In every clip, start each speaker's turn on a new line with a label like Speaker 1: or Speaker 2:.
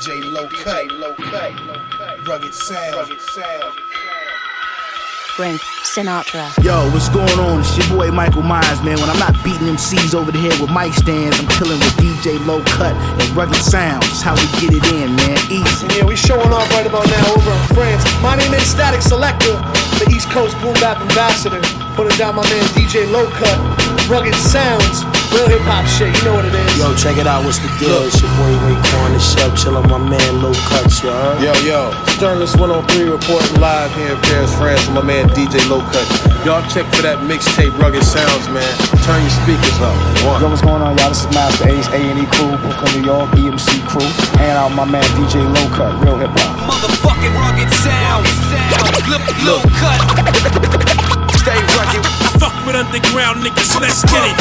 Speaker 1: DJ Low Cut, Rugged Sound.
Speaker 2: Frank Sinatra.
Speaker 3: Yo, what's going on? It's your boy Michael Myers, man. When I'm not beating them C's over the head with mic stands, I'm chilling with DJ Low Cut and Rugged Sounds. That's how we get it in, man. Easy.
Speaker 4: Yeah, we showing off right about now over in France. My name is Statik Selektah, the East Coast Boom Bap Ambassador. Putting down my man DJ Low Cut, Rugged Sounds, real hip hop shit. You know what it is.
Speaker 5: Yo, check it out. What's the deal? It's your boy Raekwon the Chef, chillin' my man Low Cuts, you heard?
Speaker 6: Yo, yo, Sternless 103 reporting live here in Paris, France with my man DJ Low Cut. Y'all check for that mixtape Rugged Sounds, man. Turn your speakers up.
Speaker 7: Yo, what's going on, y'all? This is Masta Ace, A&E crew, Brooklyn, New York, EMC crew. Hanging out my man DJ Low Cut, real hip hop.
Speaker 8: Motherfucking rugged sounds. Look, low cut. Stay rugged. Fuck with underground niggas. Let's get it.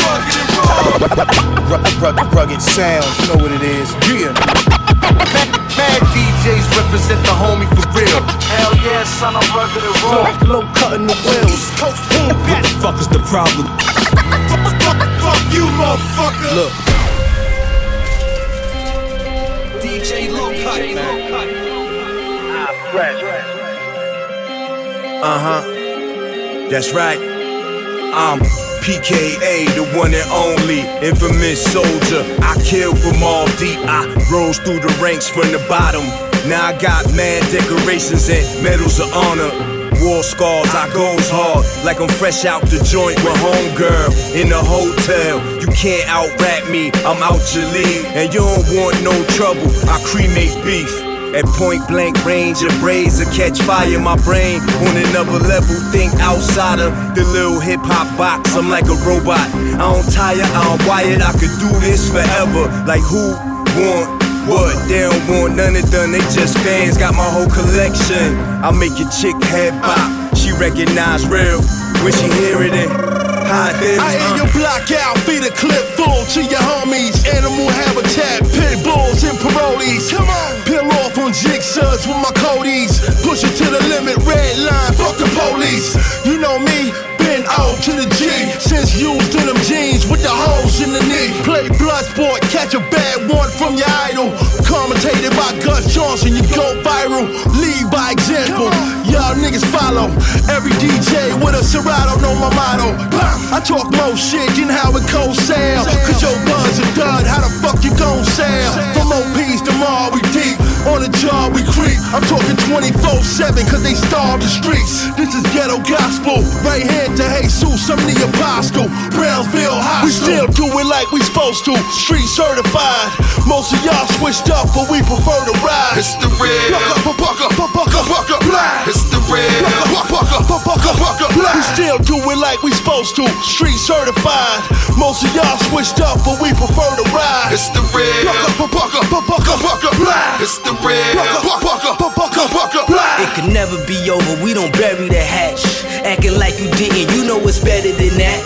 Speaker 1: Rugged, rugged, rugged Sounds, you know what it is. Yeah.
Speaker 9: Mad DJs represent the homie for real. Hell yeah, son, I'm rugged and raw.
Speaker 3: Low cutting the wheels.
Speaker 8: What the fuck is the problem?
Speaker 9: Fuck you, motherfucker.
Speaker 6: Look,
Speaker 8: DJ Low Cut. Man. Ah, fresh.
Speaker 10: Uh huh. That's right. I'm PKA, the one and only infamous soldier. I killed from all deep. I rose through the ranks from the bottom. Now I got mad decorations and medals of honor. War scars, I goes hard like I'm fresh out the joint with homegirl in the hotel. You can't out rap me, I'm out your league, and you don't want no trouble. I cremate beef. At point blank range, your braids catch fire my brain. On another level, think outside of the little hip hop box. I'm like a robot. I don't tire, I don't wired. I could do this forever. Like who want what? They don't want none of them. They just fans. Got my whole collection. I make your chick head bop. She recognize real when she hear it
Speaker 9: I hear your block out, feed a clip full to your homies. Animal habitat, pit bulls and parolees. Come on, peel off on jigsaws with my codies. Push it to the limit, red line, fuck the police. You know me, been O to the G. Since used in them jeans with the holes in the knee. Play blood sport, catch a bad one from your idol. Commentated by Gus Johnson, you go viral. Lead by example, y'all niggas follow. Every DJ with a Serato know my motto. I talk more shit than how it goes sell. Cause your buzz a dud, how the fuck you gon' sell? From OPs to mall, we deep. On the job, we creep. I'm talking 24 7 cause they starve the streets. This is ghetto gospel. Right hand to Jesus, I'm the apostle. Brownsville High. We still do it like we supposed to. Street certified. Most of y'all switched up, but we prefer to ride.
Speaker 11: It's the red.
Speaker 9: Buck up, buck up, buck up, buck up, black.
Speaker 11: It's the red.
Speaker 9: Buck up, up, black. We still do it like we supposed to. Street certified. Most of y'all switched up, but we prefer to ride.
Speaker 11: It's the
Speaker 9: black.
Speaker 11: It's the
Speaker 9: black.
Speaker 8: It could never be over, we don't bury the hatch. Acting like you didn't, you know it's better than that.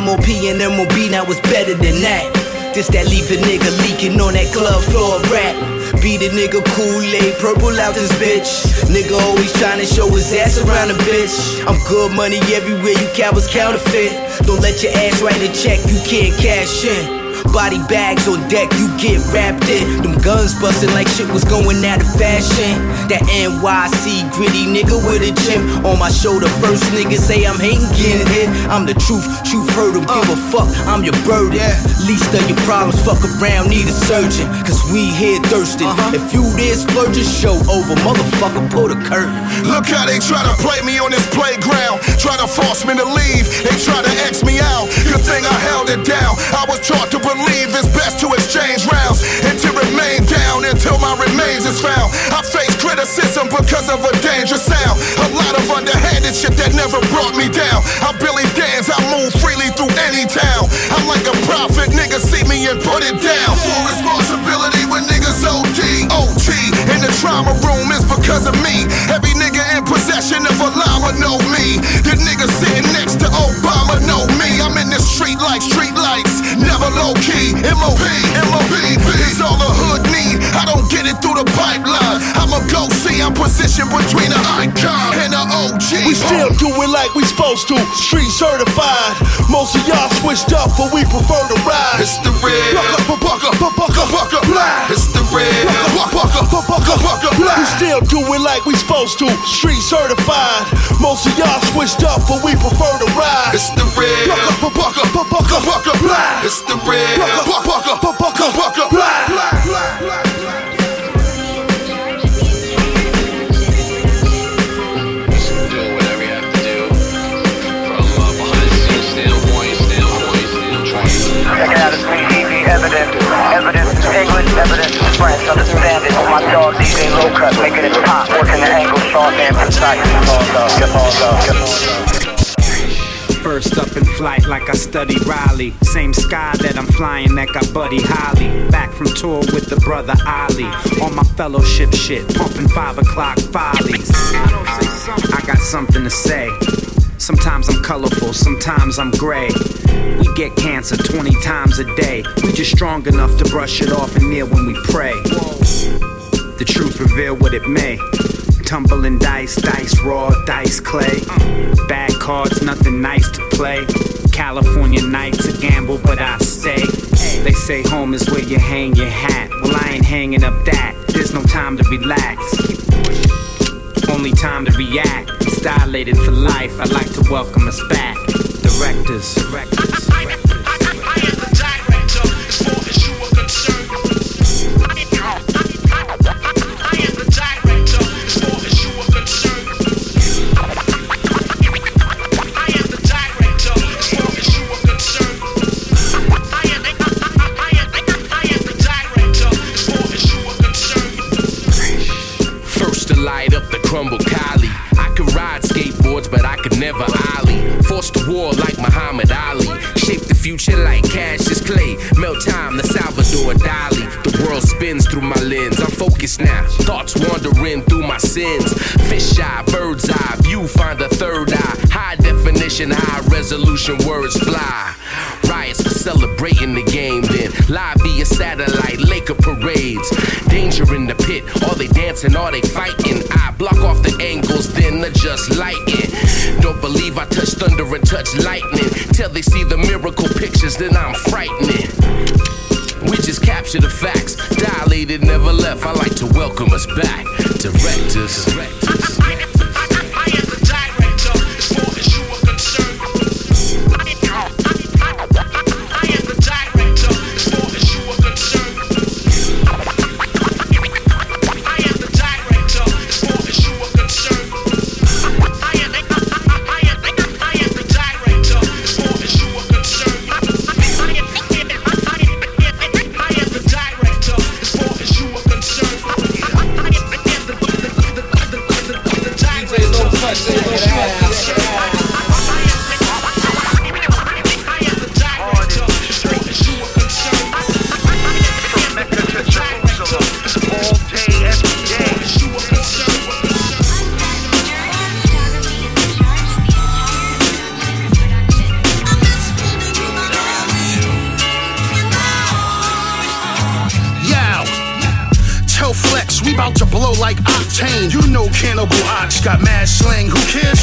Speaker 8: MOP and MOB, now it's better than that. This that leave a nigga leaking on that club floor rap. Beat a nigga Kool-Aid, purple out this bitch. Nigga always trying to show his ass around a bitch. I'm good money everywhere, you cowards counterfeit. Don't let your ass write a check, you can't cash in. Body bags on deck, you get wrapped in. Them guns bustin' like shit was going out of fashion. That NYC gritty nigga with a gym on my shoulder. First nigga say I'm hating, getting hit. I'm the truth, truth heard him. Give a fuck, I'm your burden. Least of your problems, fuck around, need a surgeon. Cause we here thirsting. Uh-huh. If you this splurge, show over. Motherfucker, pull the curtain.
Speaker 11: Look how they try to play me on this playground. Try to force me to leave. They try to X me out. Good thing I held it down. I was taught to believe it's best to exchange rounds and to remain down until my remains is found. I face criticism because of a dangerous sound. A lot of underhanded shit that never brought me down. I Billy dance, I move freely through any town. I'm like a prophet, niggas see me and put it down. Full responsibility when niggas OD. OT in the trauma room is because of me. Every nigga in possession of a llama know me. The nigga sitting next to Obama know me. I'm in the street like street lights, never low key. MOP, MOP, it's all the hood need. I don't get it through the pipeline. I'm a go see, I'm positioned between an icon and an OG.
Speaker 9: We still do it like we supposed to. Street certified. Most of y'all switched up, but we prefer to ride.
Speaker 11: It's the red.
Speaker 9: Buck up, buck up, buck up, buck up, black.
Speaker 11: It's the red.
Speaker 9: Buck up, buck up, fuck up, black. We still do it like we supposed to. Street certified. Most of y'all switched up, but we prefer to ride.
Speaker 12: It's the red.
Speaker 9: Bucka, bucka, bucka, bucka, bucka, black.
Speaker 12: It's the red.
Speaker 9: Bucka, bucka, black.
Speaker 13: Check it out, it's PDB evidence. Evidence is English, evidence is French. Understand it. My dog DJ Low Cut, making it pop, working the angle, sharp and precise. Get all love, get all love, get all love.
Speaker 14: First up in flight like I study Riley. Same sky that I'm flying that got Buddy Holly. Back from tour with the brother Ali. On my fellowship shit, pumping five o'clock follies. I got something to say. Sometimes I'm colorful, sometimes I'm gray. We get cancer 20 times a day. We just strong enough to brush it off and kneel when we pray. The truth reveal what it may. Tumbling dice, dice raw, dice clay. Bad cards, nothing nice to play. California nights a gamble, but I stay. They say home is where you hang your hat. Well, I ain't hanging up that. There's no time to relax. Only time to react. It's dilated for life. I'd like to welcome us back. Directors. Directors.
Speaker 15: Focused now. Thoughts wandering through my sins. Fish eye, bird's eye view. Find a third eye. High definition, high resolution words fly. Riots for celebrating the game, then live via satellite, Laker parades. Danger in the pit, are they dancing, are they fighting? I block off the angles, then adjust lighting. Don't believe I touch thunder and touch lightning. Till they see the miracle pictures, then I'm frightening. We just capture the dilated, never left. I like to welcome us back. Directors.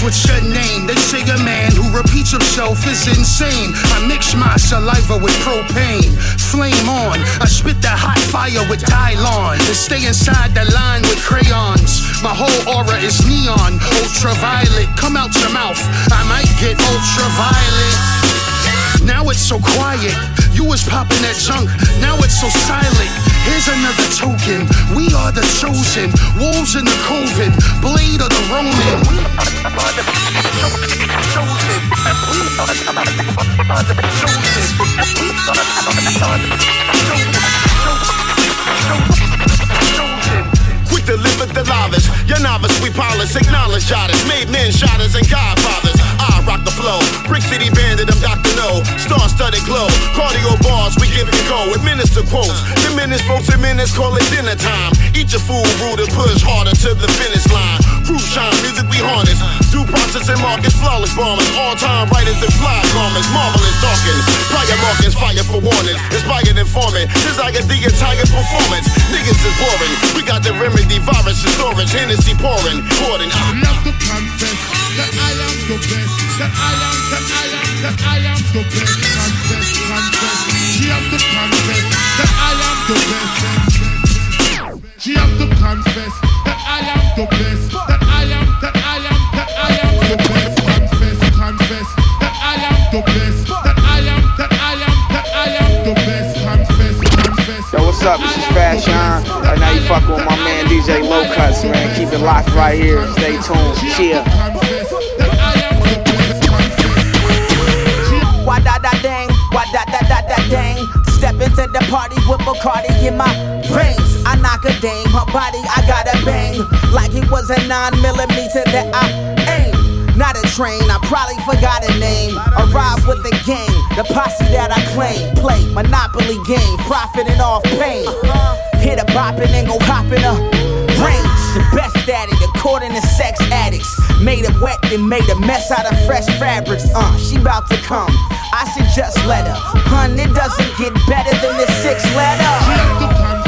Speaker 4: What's your name? They say a man who repeats himself is insane. I mix my saliva with propane. Flame on. I spit that hot fire with Dylon. And stay inside the line with crayons. My whole aura is neon. Ultraviolet. Come out your mouth. I might get ultraviolet. Now it's so quiet. You was popping that junk. Now it's so silent. Here's another token. We are the chosen. Wolves in the coven. Blade of the Roman.
Speaker 12: Quick to live at the lavish. Your novice, we polish, acknowledge jotters. Made men, shotters, and godfathers. Rock the flow. Brick City bandit, I'm Dr. No. Star studded glow. Cardio bars, we give and go. Administer quotes. Diminish folks in minutes, call it dinner time. Eat your food, rude and push harder to the finish line. Groove shine, music we harness. Due process and markets, flawless bombers. All time writers and fly garments. Marvelous talking. Prior markets, fire for warning. Inspired informant. Desire the entire performance. Niggas is boring. We got the remedy, virus and storage. Hennessy pouring. Pouring. Ah.
Speaker 16: I love to confess that I am the best. That I am, that I am, that I am the best. Confess, confess. She have to confess that I am the best. She have to confess that I am the the best. That I am, that I am, that I am the best. Confess, confess that I am the best. That I am, that I am, that I am the best. Confess, confess.
Speaker 17: Yo, what's up? This is Fashawn. Right now you fucking with my man DJ Low Cuts, man. Keep it locked right here. Stay tuned. Cheer.
Speaker 18: Why da da dang, why da da da da dang. Step into the party with Bacardi in my veins. I knock a dame, her body I gotta bang. Like it was a nine millimeter that I aim. Not a train, I probably forgot a name. Arrive with the gang, the posse that I claim. Play Monopoly game, profiting off pain. Hit a bopping and go hopping a range. The best at it, according to sex addicts. Made it wet and made a mess out of fresh fabrics. Uh, she about to come. I just let her. Hun, it doesn't get better than this six letter.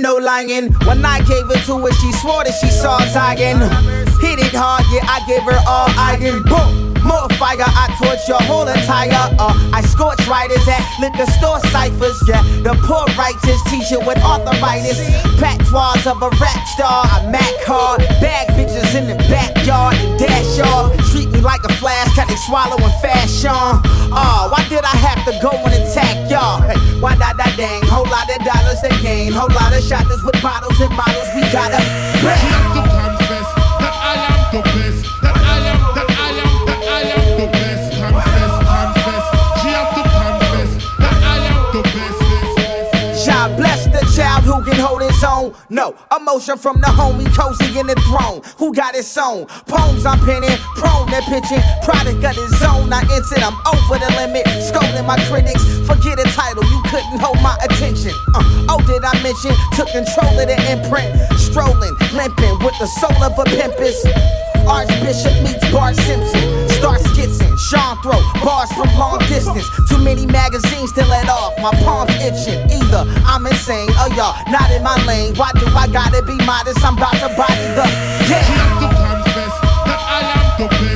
Speaker 18: No, lying. When I gave it to her, she swore that she saw Zion. Hit it hard, yeah, I gave her all I iron. Boom, more fire, I torch your whole entire. Uh, I scorch writers at liquor store ciphers, yeah. The poor righteous teacher with arthritis. Patois of a rap star, I mac hard. Bag bitches in the backyard and dash off. Treat me like a flash, cut they swallowing fashion. Oh, why did I have to go and attack y'all? Hey, why da da dang? Whole lot of dollars to gain, whole lot of shotters with bottles and models. We gotta
Speaker 16: She
Speaker 18: can hold his own. No emotion from the homie cozy in the throne. Who got his own poems I'm penning, prone to pitching. Product of his own. I entered, I'm over the limit. Scolding my critics. Forget a title, you couldn't hold my attention. Uh, oh, did I mention? Took control of the imprint. Strolling, limping with the soul of a pimpus. Archbishop meets Bart Simpson. Start skitzing, Sean throw bars from long distance. Too many magazines to let off. My palms itching. Either I'm insane or y'all not in my lane. Why do I gotta be modest? I'm about to body the
Speaker 16: She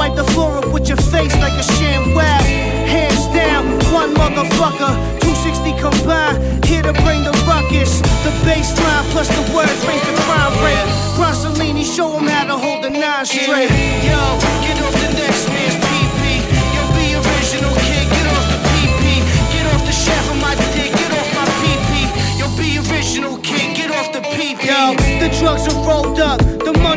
Speaker 19: wipe the floor up with your face like a ShamWow. Hands down, one motherfucker, 260 combined, here to bring the ruckus. The bass line plus the words raise the crime rate. Bronsolini, show him how to hold the nine straight. Yo, get off the next man's PP. Yo, be original, kid, get off the PP. Get off the shaft of my dick, get off my PP. Yo, be original, kid, get off the PP. Yo, the drugs are rolled up,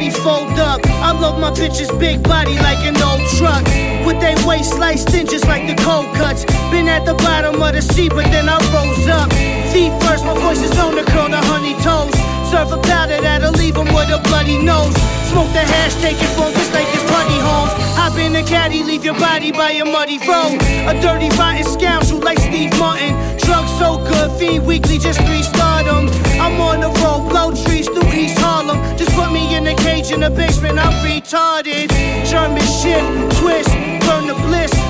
Speaker 19: money fold up. I love my bitch's big body like an old truck. With they waist sliced in just like the cold cuts. Been at the bottom of the sea, but then I rose up. Feet first, my voice is on the curl, the honey toes. Serve a powder that'll leave him with a bloody nose. Smoke the hash, take it from just like it's putty homes. Hop in the caddy, leave your body by a muddy road. A dirty, rotten scoundrel like Steve Martin. Drugs so good, fiend weekly, just three stardom. I'm on the road, blow trees through East Harlem. Just put me in a cage in the basement, I'm retarded. German shit, twist.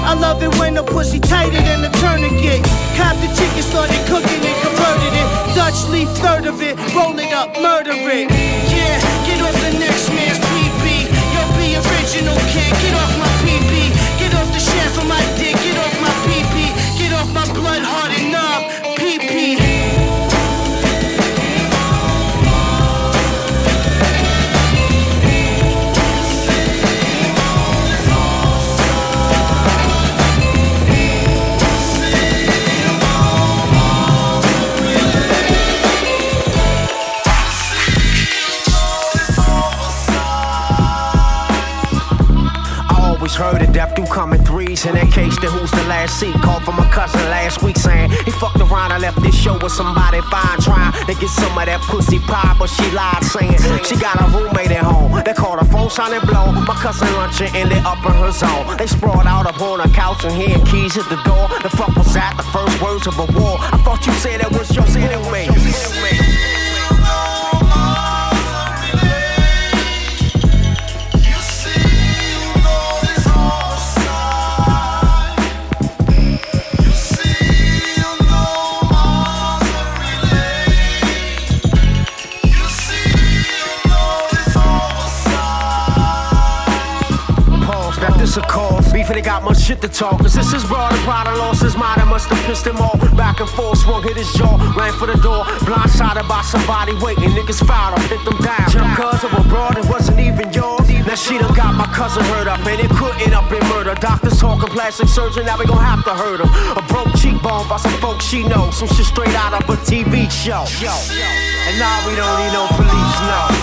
Speaker 19: I love it when the pussy tighter than the tourniquet. Cop the chicken, started cooking and converted it. Dutch leaf, third of it, roll it up, murder it. Yeah, get off the next man's PP. Yo, be original kid. Get off my
Speaker 20: last seat? Called from my cousin last week saying he fucked around and left this show with somebody fine trying to get some of that pussy pie, but she lied saying she got a roommate at home. They called her phone sounding blow. My cousin lunching ended up in her zone. They sprawled out upon a couch and hearing keys at the door. The fuck was that? The first words of a war. I thought you said that was your roommate. Got much shit to talk. Cause this is raw, the brother lost his mind and must have pissed him off. Back and forth, swung, hit his jaw, ran for the door. Blindsided by somebody waiting, niggas fouled, I hit them down. Just cause of a broad, it wasn't even yours. Now she done got my cousin hurt up, and it could end up in murder. Doctors talking plastic surgeon, now we gon' have to hurt him. A broke cheekbone by some folks she knows. Some shit straight out of a TV show. And now we don't need no police, no.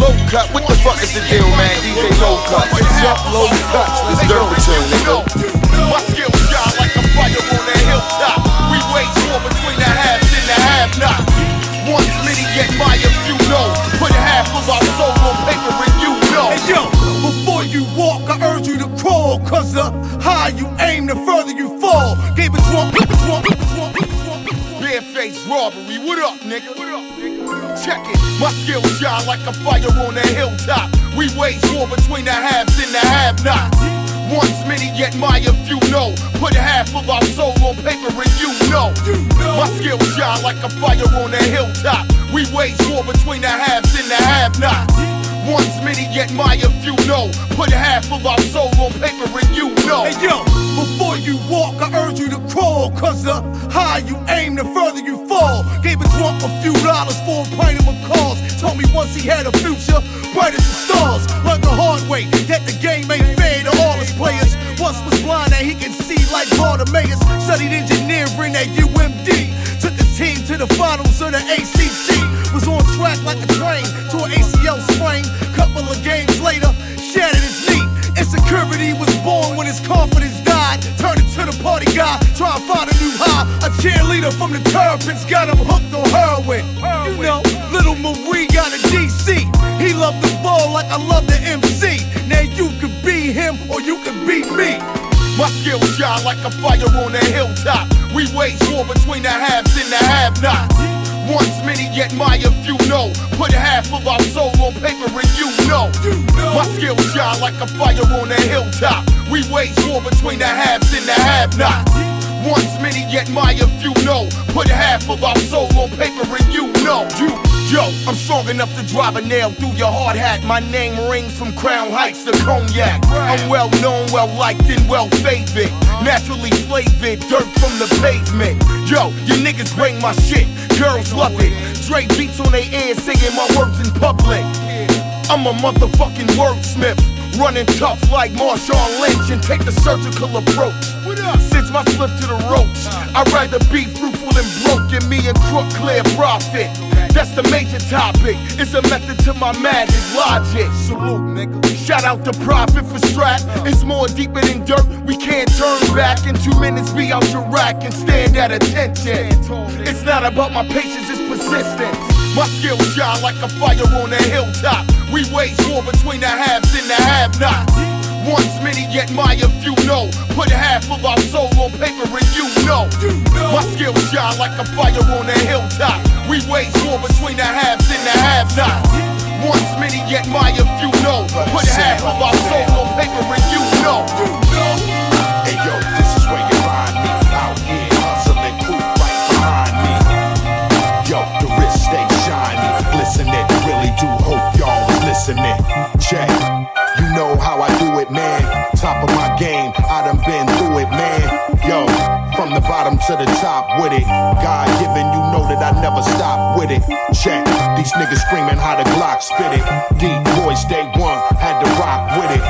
Speaker 21: Low cut, what the fuck is the deal, man? DJ Low Cut. It's up, Low Cut? This Dirt Platoon, nigga.
Speaker 22: My skills shine like a fire on a hilltop. We wage war between the haves and the have-nots. One's many, yet my if you know. Put half of our soul on paper and you know.
Speaker 23: Hey yo, before you walk, I urge you to crawl. Cause the higher you aim, the further you fall. Gave it drunk, drunk, drunk,
Speaker 22: Barefaced robbery, what up, nigga? What up, nigga? Check it, my skills shine like a fire on a hilltop. We wage war between the haves and the have-nots. Once many, yet my if you know. Put half of our soul on paper and you know. My skills shine like a fire on a hilltop. We wage war between the haves and the have-nots. One's many, yet my if you know. Put half of our soul on paper and you know.
Speaker 23: Hey yo, before you walk, I urge you to crawl. Cause the higher you aim, the further you fall. Gave a drunk a few dollars for a pint of McCall's. Told me once he had a future, bright as the stars. Learned the hard way, that the game ain't fair to all his players. Once was blind, now he can see like Bartimaeus. Studied engineering at UMD. Took his team to the finals of the ACC. Track like a train to an ACL sprain. Couple of games later, shattered his knee. Insecurity was born when his confidence died. Turned into the party guy, try to find a new high. A cheerleader from the Terrapins got him hooked on heroin. You know, little Marie got a DC. He loved the ball like I love the MC. Now you could be him or you could be me.
Speaker 22: My skills shine like a fire on a hilltop. We wage war between the haves and the have-nots. One's many, yet my if you know. Put half of our soul on paper and you know. My skills shine like a fire on a hilltop. We wage war between the haves and the have-nots. One's many, yet my you know. Put half of our soul on paper and you know. You, yo, I'm strong enough to drive a nail through your hard hat. My name rings from Crown Heights to Cognac. I'm well known, well liked, and well favored. Naturally flavored, dirt from the pavement. Yo, you niggas bring my shit, girls love it. Dre beats on their ears, singing my words in public. I'm a motherfucking wordsmith. Running tough like Marshawn Lynch and take the surgical approach. Since my slip to the ropes, I'd rather be fruitful than broke. Give me and crook clear profit. That's the major topic. It's a method to my madness logic. Salute, nigga. Shout out to Profit for Strat. It's more deeper than dirt. We can't turn back. In two minutes, be out your rack and stand at attention. It's not about my patience, it's persistence. My skills shine like a fire on a hilltop. We wage war between the haves and the have-nots. Once many, yet my if you know. Put half of our soul on paper and you know. My skills shine like a fire on a hilltop. We wage war between the haves and the have-nots. once many, yet my if you know. Put half of our soul on paper and you know.
Speaker 24: Hey man. Top of my game, I done been through it, man. Yo, from the bottom to the top with it. God given, you know that I never stop with it. Check, these niggas screaming how the Glock spit it. Deep voice, day one, had to rock with it.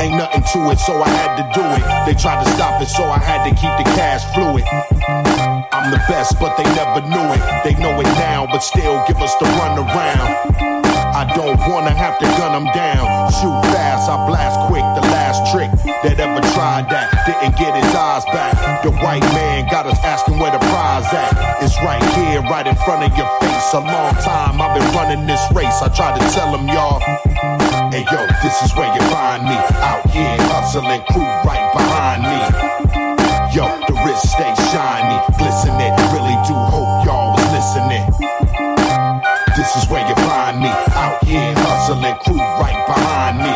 Speaker 24: Ain't nothing to it, so I had to do it. They tried to stop it, so I had to keep the cash fluid. I'm the best, but they never knew it. They know it now, but still give us the runaround. I don't wanna have to gun them down. Shoot fast, I blast quick. The last trick that ever tried that didn't get his eyes back. The white man got us asking where the prize at. It's right here, right in front of your face. A long time I've been running this race. I try to tell them, y'all. Hey yo, this is where you find me. Out here, hustling, crew right behind me. Yo, the wrist stay shiny, glistening. Really do hope y'all was listening. This is where you find me. Hustling, crew right behind me.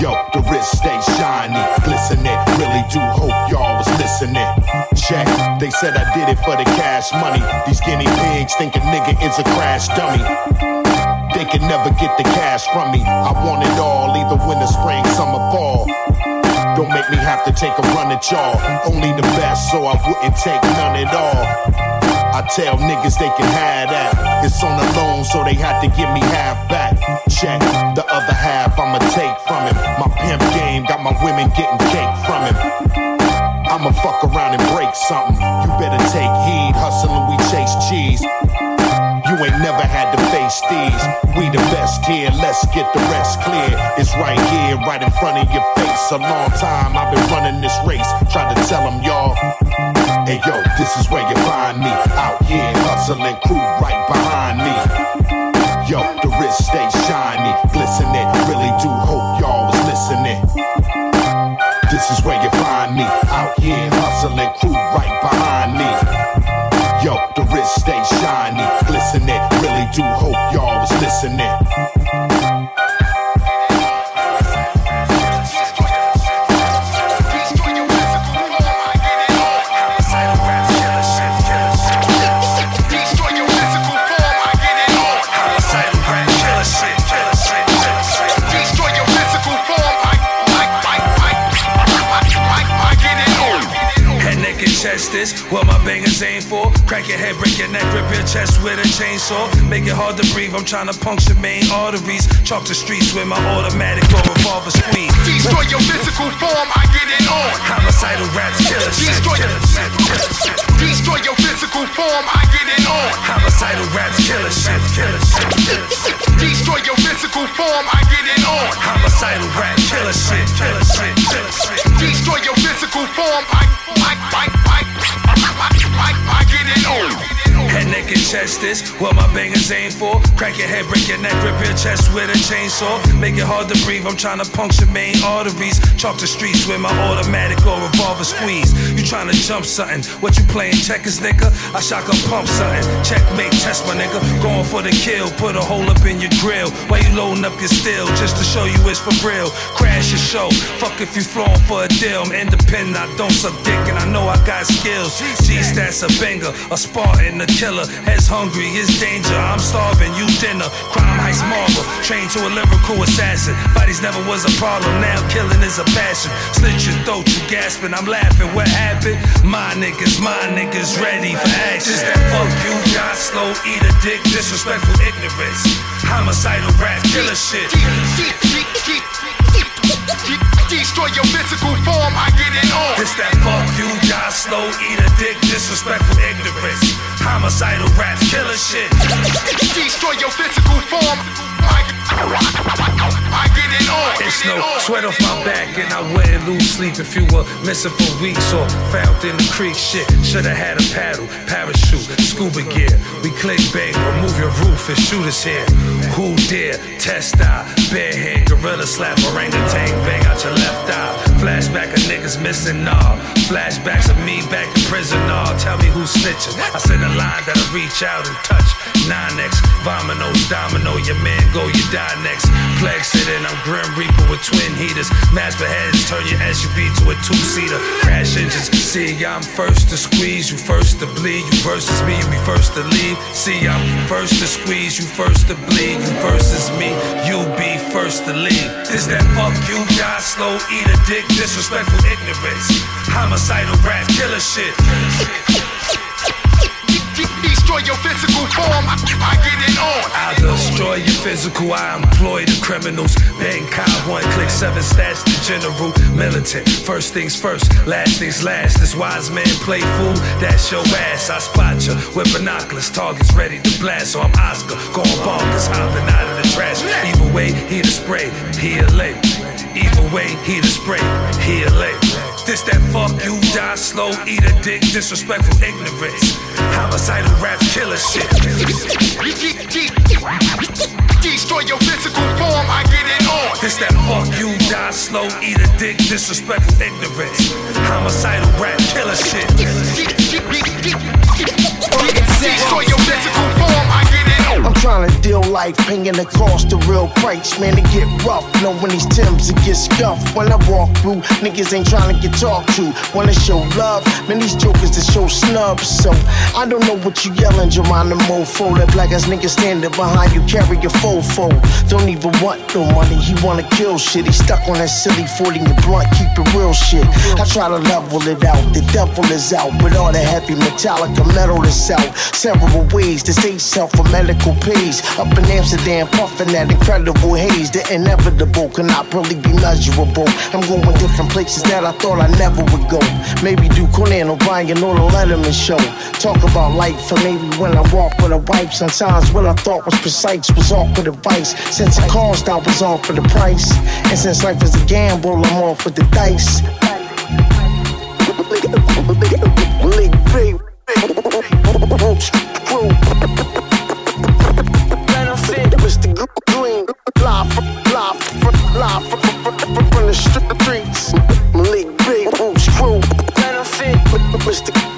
Speaker 24: Yo, the wrist stay shiny, glistening. Really do hope y'all was listening. Check, they said I did it for the cash money. These guinea pigs think a nigga is a crash dummy. They can never get the cash from me. I want it all, either winter, spring, summer, fall. Don't make me have to take a run at y'all. Only the best, so I wouldn't take none at all. I tell niggas they can have that. It's on a loan, so they had to give me half back. Check the other half, I'ma take from him. My pimp game got my women getting We the best here, let's get the rest clear. It's right here, right in front of your face. A long time I've been running this race, trying to tell them y'all. Hey yo, this is where you find me. Out here, hustling, crew right behind me. Yo, the wrist stay shiny, glistening. Really do hope y'all was listening. This is where you find me. Out here, hustling, crew right behind me. Yo, the wrist stay shiny,
Speaker 25: Crack your head, break your neck, rip your chest with a chainsaw. Make it hard to breathe. I'm trying to puncture main arteries. Chalk the streets with my automatic or revolver squeeze.
Speaker 12: Destroy your physical form, I get it on.
Speaker 25: Homicidal rats, killer shit.
Speaker 12: Destroy,
Speaker 25: Killer shit. Killer shit.
Speaker 12: destroy your physical form, I get it on.
Speaker 25: Homicidal rats, killer shit. Killer shit. Killer shit.
Speaker 12: Destroy your physical form, I get it on.
Speaker 25: Homicidal rat, killer shit. Killer shit. Killer shit.
Speaker 12: Destroy your physical form, I, I, I, I, I, I, get it on.
Speaker 25: Head, neck, and chest is what my bangers aim for. Crack your head, break your neck, rip your chest with a chainsaw. Make it hard to breathe. I'm trying to puncture main arteries. Chalk the streets with my automatic or revolver squeeze. You trying to jump something? What you playing checkers, nigga? I shotgun pump something. Checkmate, test my nigga. Going for the kill. Put a hole up in your grill. Why you loading up your steel? Just to show you it's for real. Crash your show. Fuck if you flowing for a deal. I'm independent. I don't suck dick and I know I got skills. Gstats a banger, a Spartan, a killer. Heads hungry, it's danger. I'm starving, you dinner. Crime heist marvel, trained to a lyrical assassin. Bodies never was a problem, now killing is a passion. Slit your throat, you gasping, I'm laughing. What happened? My niggas, my niggas ready for action. Just that fuck you, die slow, eat a dick, disrespectful ignorance. Homicidal rap, killer shit.
Speaker 12: Destroy your physical form, I get it on.
Speaker 25: This that fuck you, die slow, eat a dick, disrespectful ignorance. Homicidal rap, killer shit.
Speaker 12: Destroy your physical form, I, I get it on.
Speaker 25: It's no sweat off my back, and I wouldn't lose sleep if you were missing for weeks or found in the creek. Shit, shoulda had a paddle, parachute, scuba gear. We click bang, remove your roof and shoot us here. Who dare test out? Bare head, gorilla slap, orangutan, bang out your left eye. Flashback of niggas missing, nah. Flashbacks of me back in prison, nah. Tell me who's snitching. I send a line that'll reach out and touch 9x, Vominos, Domino, your man go, you die next. Plague sitting, I'm Grim Reaper with twin heaters. Mass beheads, turn your SUV to a two seater. Crash engines, see, I'm first to squeeze, you first to bleed. You versus me, you be first to leave. See, I'm first to squeeze, you first to bleed. You versus me, you be first to leave. This that fuck you, die slow, eat a dick, disrespectful ignorance. Homicidal rap, killer shit.
Speaker 12: Destroy your physical form, I, I get it on.
Speaker 25: I'll destroy your physical. I employ the criminals. Bang, cow, one click, seven stats, the general militant. First things first, last things last. This wise man play fool, that's your ass. I spot you with binoculars, targets ready to blast. So I'm Oscar, going bonkers, hopping out of the trash. Either way, he the spray, he a late. Either way, he the spray, he a late. This that fuck you, die slow, eat a dick, disrespectful ignorance. Homicidal rap killer shit.
Speaker 12: Destroy your physical form, I get it on.
Speaker 25: This that fuck you, die slow, eat a dick, disrespectful ignorance. Homicidal rap killer shit.
Speaker 12: Destroy your
Speaker 26: deal life, paying the cost of real price. Man, it get rough. Know when these Timbs, it get scuffed. When I walk through, niggas ain't trying to get talked to. Wanna show love, man, these jokers that show snubs. So, I don't know what you yelling, Geronimo. That black ass nigga standing behind you, carry your fofo. Don't even want no money, he wanna kill shit. He stuck on that silly 40 and blunt, keep it real shit. I try to level it out, the devil is out. With all the heavy metallic metal that's out. Several ways to say self for medical pays. In Amsterdam, puffing that incredible haze. The inevitable cannot really be measurable. I'm going different places that I thought I never would go. Maybe do Conan O'Brien or the Letterman show. Talk about life, or maybe when I walk with a wife. Sometimes what I thought was precise was awkward advice. Since it cost, I was off for the price. And since life is a gamble, I'm off with the dice. From, live from, from, from the streets. Malik Big Boots Crew. Benefit, Mr.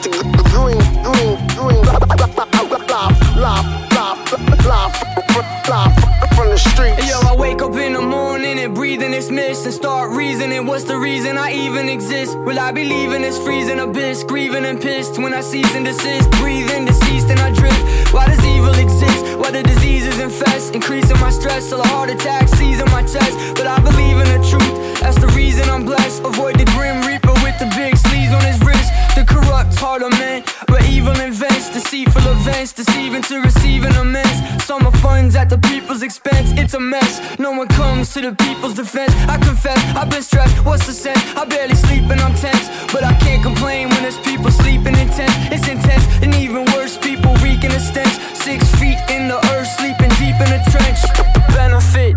Speaker 27: breathing this mist and start reasoning. What's the reason I even exist? Will I be leaving this freezing abyss? Grieving and pissed when I cease and desist. Breathing deceased and I drift. Why does evil exist? Why the diseases infest? Increasing my stress till a heart attack seizing my chest. But I believe in the truth. That's the reason I'm blessed. Avoid the grim reaper with the big sleeves on his wrist. The corrupt man, where evil invents, deceitful events, deceiving to receiving immense. Summer funds at the people's expense, it's a mess. No one comes to the people's defense. I confess, I've been stressed. What's the sense? I barely sleep and I'm tense, but I can't complain when there's people sleeping in tents. It's intense, and even worse, people reeking a stench. Six feet in the earth, sleeping deep in a trench. Benefit,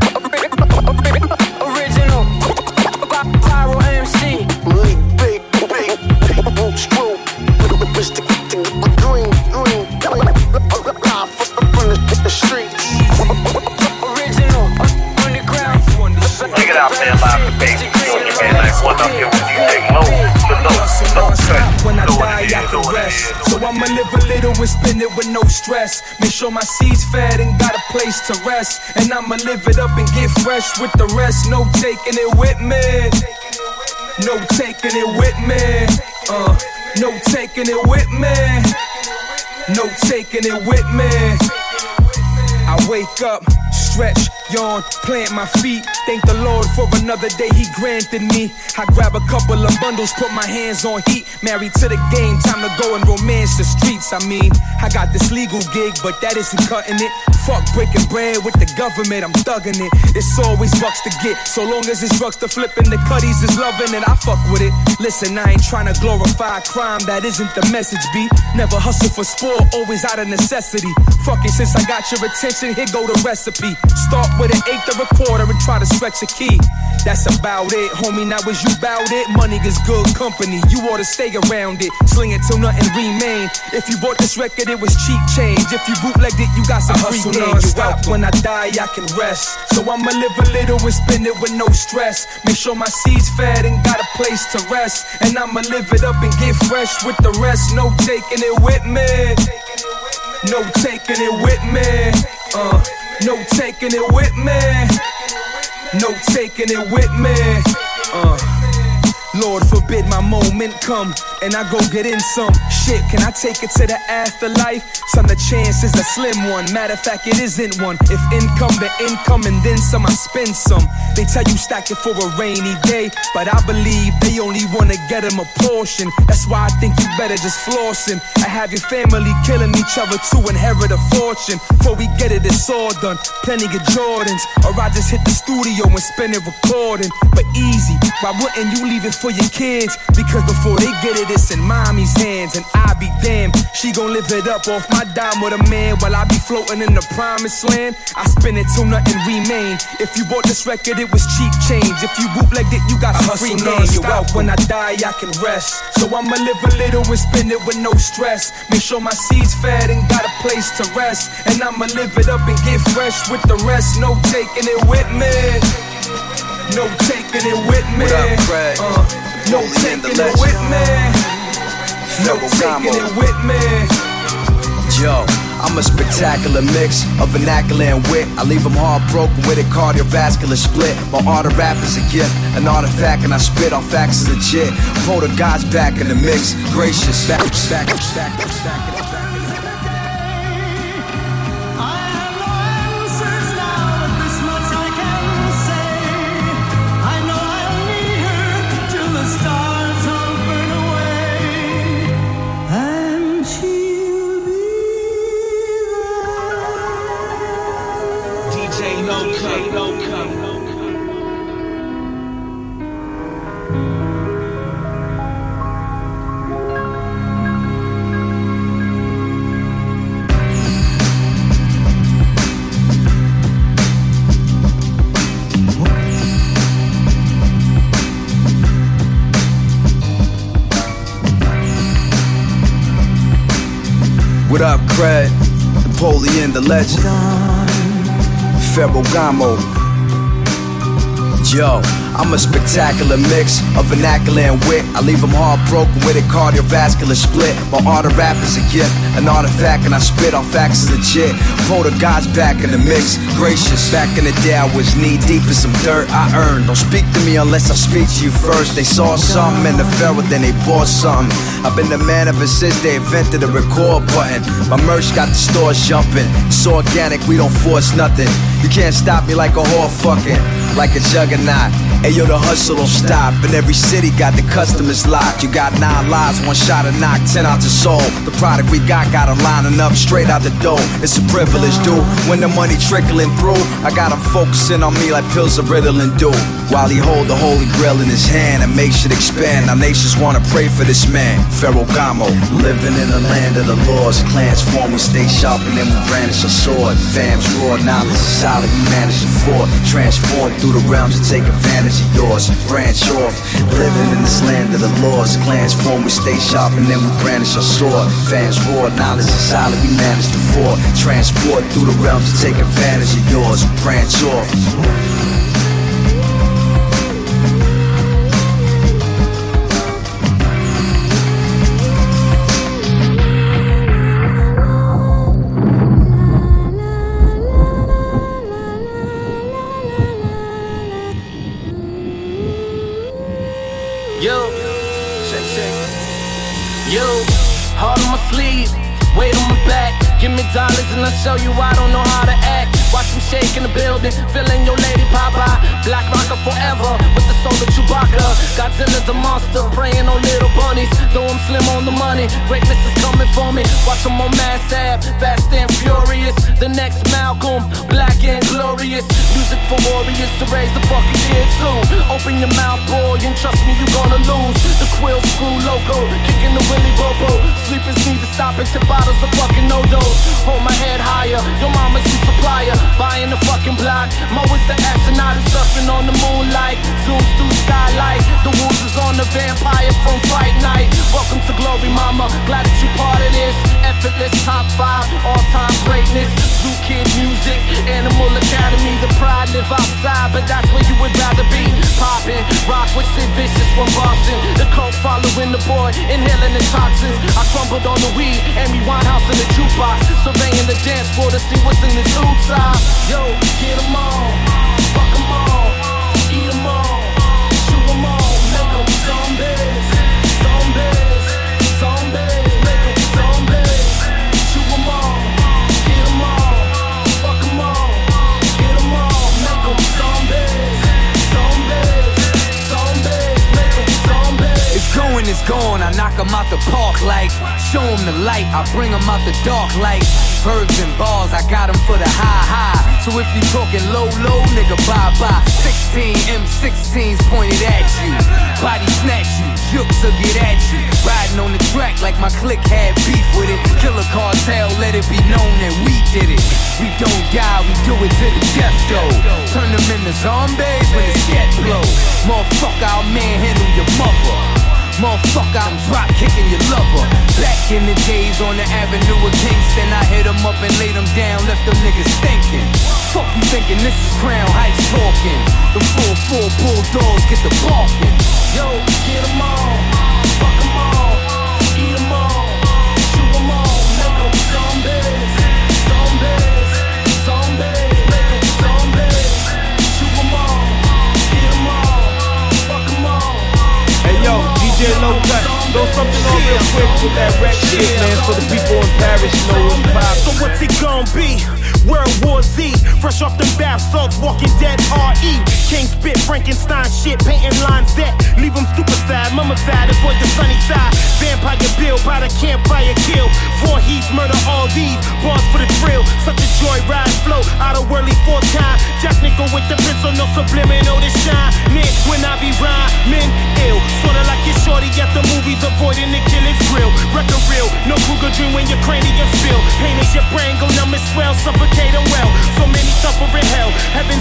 Speaker 13: it with
Speaker 28: no stress. Make sure my seeds fed and got a place to rest. And I'ma live it up and get fresh with the rest. No taking it with me. No taking it with me. Uh, no taking it with me. No taking it with me. I wake up, stretch, yawn, plant my feet. Thank the Lord for another day He granted me. I grab a couple of bundles, put my hands on heat. Married to the game, time to go and romance the streets. I mean, I got this legal gig, but that isn't cutting it. Fuck breaking bread with the government, I'm thugging it. It's always bucks to get, so long as it's drugs to flip and the cutties is loving it, I fuck with it. Listen, I ain't trying to glorify crime, that isn't the message, B. Never hustle for sport, always out of necessity. Fuck it, since I got your attention, here go the recipe. Start with an eighth of a quarter and try to stretch a key. That's about it, homie. Now is you bout it, money is good company. You ought to stay around it. Sling it till nothing remain. If you bought this record, it was cheap change. If you bootlegged it, you got some free hustle game. non-stop. When I die, I can rest. So I'ma live a little and spend it with no stress. Make sure my seeds fed and got a place to rest. And I'ma live it up and get fresh with the rest. No taking it with me. no taking it with me. Uh, no taking it with me. No taking it with me. Uh. Lord forbid my moment come and I go get in some shit. Can I take it to the afterlife? Son, the chance is a slim one. Matter of fact, it isn't one. If income, the income, and then some, I spend some. They tell you stack it for a rainy day, but I believe they only wanna get them a portion. That's why I think you better just floss him. I have your family killing each other to inherit a fortune. Before we get it, it's all done. Plenty of Jordans, or I just hit the studio and spend it recording. But easy, why wouldn't you leave it for your kids? Because before they get it, it's in mommy's hands, and I be damned. She gon' live it up off my dime with a man while I be floating in the promised land. I spin it till nothing remain. If you bought this record, it was cheap change. If you bootlegged it, you got some free game. You out when I die, I can rest. So I'ma live a little and spend it with no stress. Make sure my seeds fed and got a place to rest. And I'ma live it up and get fresh with the rest. No taking it with me. No taking it with me.
Speaker 29: What up?
Speaker 28: Uh, no taking it with me. No taking it with me.
Speaker 29: Yo, I'm a spectacular mix of vernacular and wit. I leave them heartbroken with a cardiovascular split. My art of rap is a gift, an artifact, and I spit off facts is legit. Pull the gods back in the mix, gracious. Back, back, back, back, back. The legend. Ferragamo. Yo, I'm a spectacular mix of vernacular and wit. I leave them heartbroken with a cardiovascular split. My art of rap is a gift, an artifact, and I spit off facts is legit. The gods back in the mix, gracious. Back in the day, I was knee deep in some dirt I earned. Don't speak to me unless I speak to you first. They saw something in the Pharaoh, then they bought something. I've been the man ever since they invented the record button. My merch got the stores jumping. It's organic, we don't force nothing. You can't stop me like a whore fucking, like a juggernaut. Ayo, the hustle don't stop. And every city, got the customers locked. You got nine lives, one shot of knock, ten out to soul. The product we got, got them lining up straight out the door. It's a privilege, dude. When the money trickling through, I got them focusing on me like pills of Ritalin do. While he hold the holy grail in his hand and makes it expand. Our nations wanna pray for this man, Ferragamo. Living in the land of the laws, clans form, we stay sharp and then we brandish a sword. Fams raw, knowledge is solid, we manage to fort. Transform through the realms and take advantage of yours. Branch off, living in this land of the laws. Clans form, we stay sharp and then we brandish our sword. Fans roar, knowledge is solid, we manage to fort. Transport through the realms and take advantage of yours. Branch off.
Speaker 30: Yo, check, check. Yo, heart on my sleeve, weight on my back. Give me dollars and I'll show you I don't know how to act. Watch them shake in the building, feeling your lady Papa. Black rocker forever with the soul of Chewbacca. Godzilla the monster, praying on little bunnies. Though I'm slim on the money, greatness is coming for me. Watch them on mass ab, fast and furious. The next Malcolm, black and glorious. Music for warriors to raise the fucking kid too. Open your mouth, boy, and trust me, you're gonna lose. The quill screw loco, kicking the willy bobo. Sleepers need to stop and sip bottles of fucking no dose. Hold my head higher, your mama's the supplier. Buying the fucking block. Mo is the astronaut and surfing on the moonlight. Zooms through skylight. The wolves is on the vampire from Fright Night. Welcome to Glory Mama, glad that you part of this. Effortless top five, all time greatness. Zoo Kid music, Animal Academy, the pride live outside, but that's where you would rather be. Popping, rock with Sid Vicious from Boston. Following the boy, inhaling the toxins. I crumbled on the weed, Amy Winehouse in the jukebox. Surveying the dance floor to see what's in the outside. Yo, get them all,
Speaker 31: it's gone, I knock them out the park like Show them the light, I bring them out the dark like Verbs and bars, I got them for the high high. So if you talking low low, nigga bye bye 16 M16s pointed at you Body snatch you, jukes will get at you. Riding on the track like my clique had beef with it. Killer cartel, let it be known that we did it. We don't die, we do it to the death though. Turn them into zombies when the scat blow. Motherfucker, I'll manhandle your mother Motherfucker, I'm drop kicking your lover. Back in the days on the avenue of Kingston, I hit them up and laid them down, left them niggas stinking. Fuck you thinking this is Crown Heights talking? The full four bulldogs get the barking.
Speaker 30: Yo, get them all, fuck them all,
Speaker 32: DJ Low Cut. Throw something on real quick with that rap shit, man, so the people in Paris know what's poppin'.
Speaker 20: So what's it gon' be? World War Z, fresh off them bath salts, walking dead R.E. King spit Frankenstein shit, painting lines that leave them stupefied, mummified, avoid the sunny side. Vampire Bill by the campfire kill. Four heats, murder all these, bars for the thrill. Such a joy ride flow, out of worldly four time. Jack nickel with the pencil, no subliminal to shine. Nick, when I be rhyming ill, sorta like your shorty at the movies, avoiding the killer's grill. Record real, no Krueger dream when your cranium. Pain is your brain, go numb as well, suffocate them well. So many suffer in hell. Heaven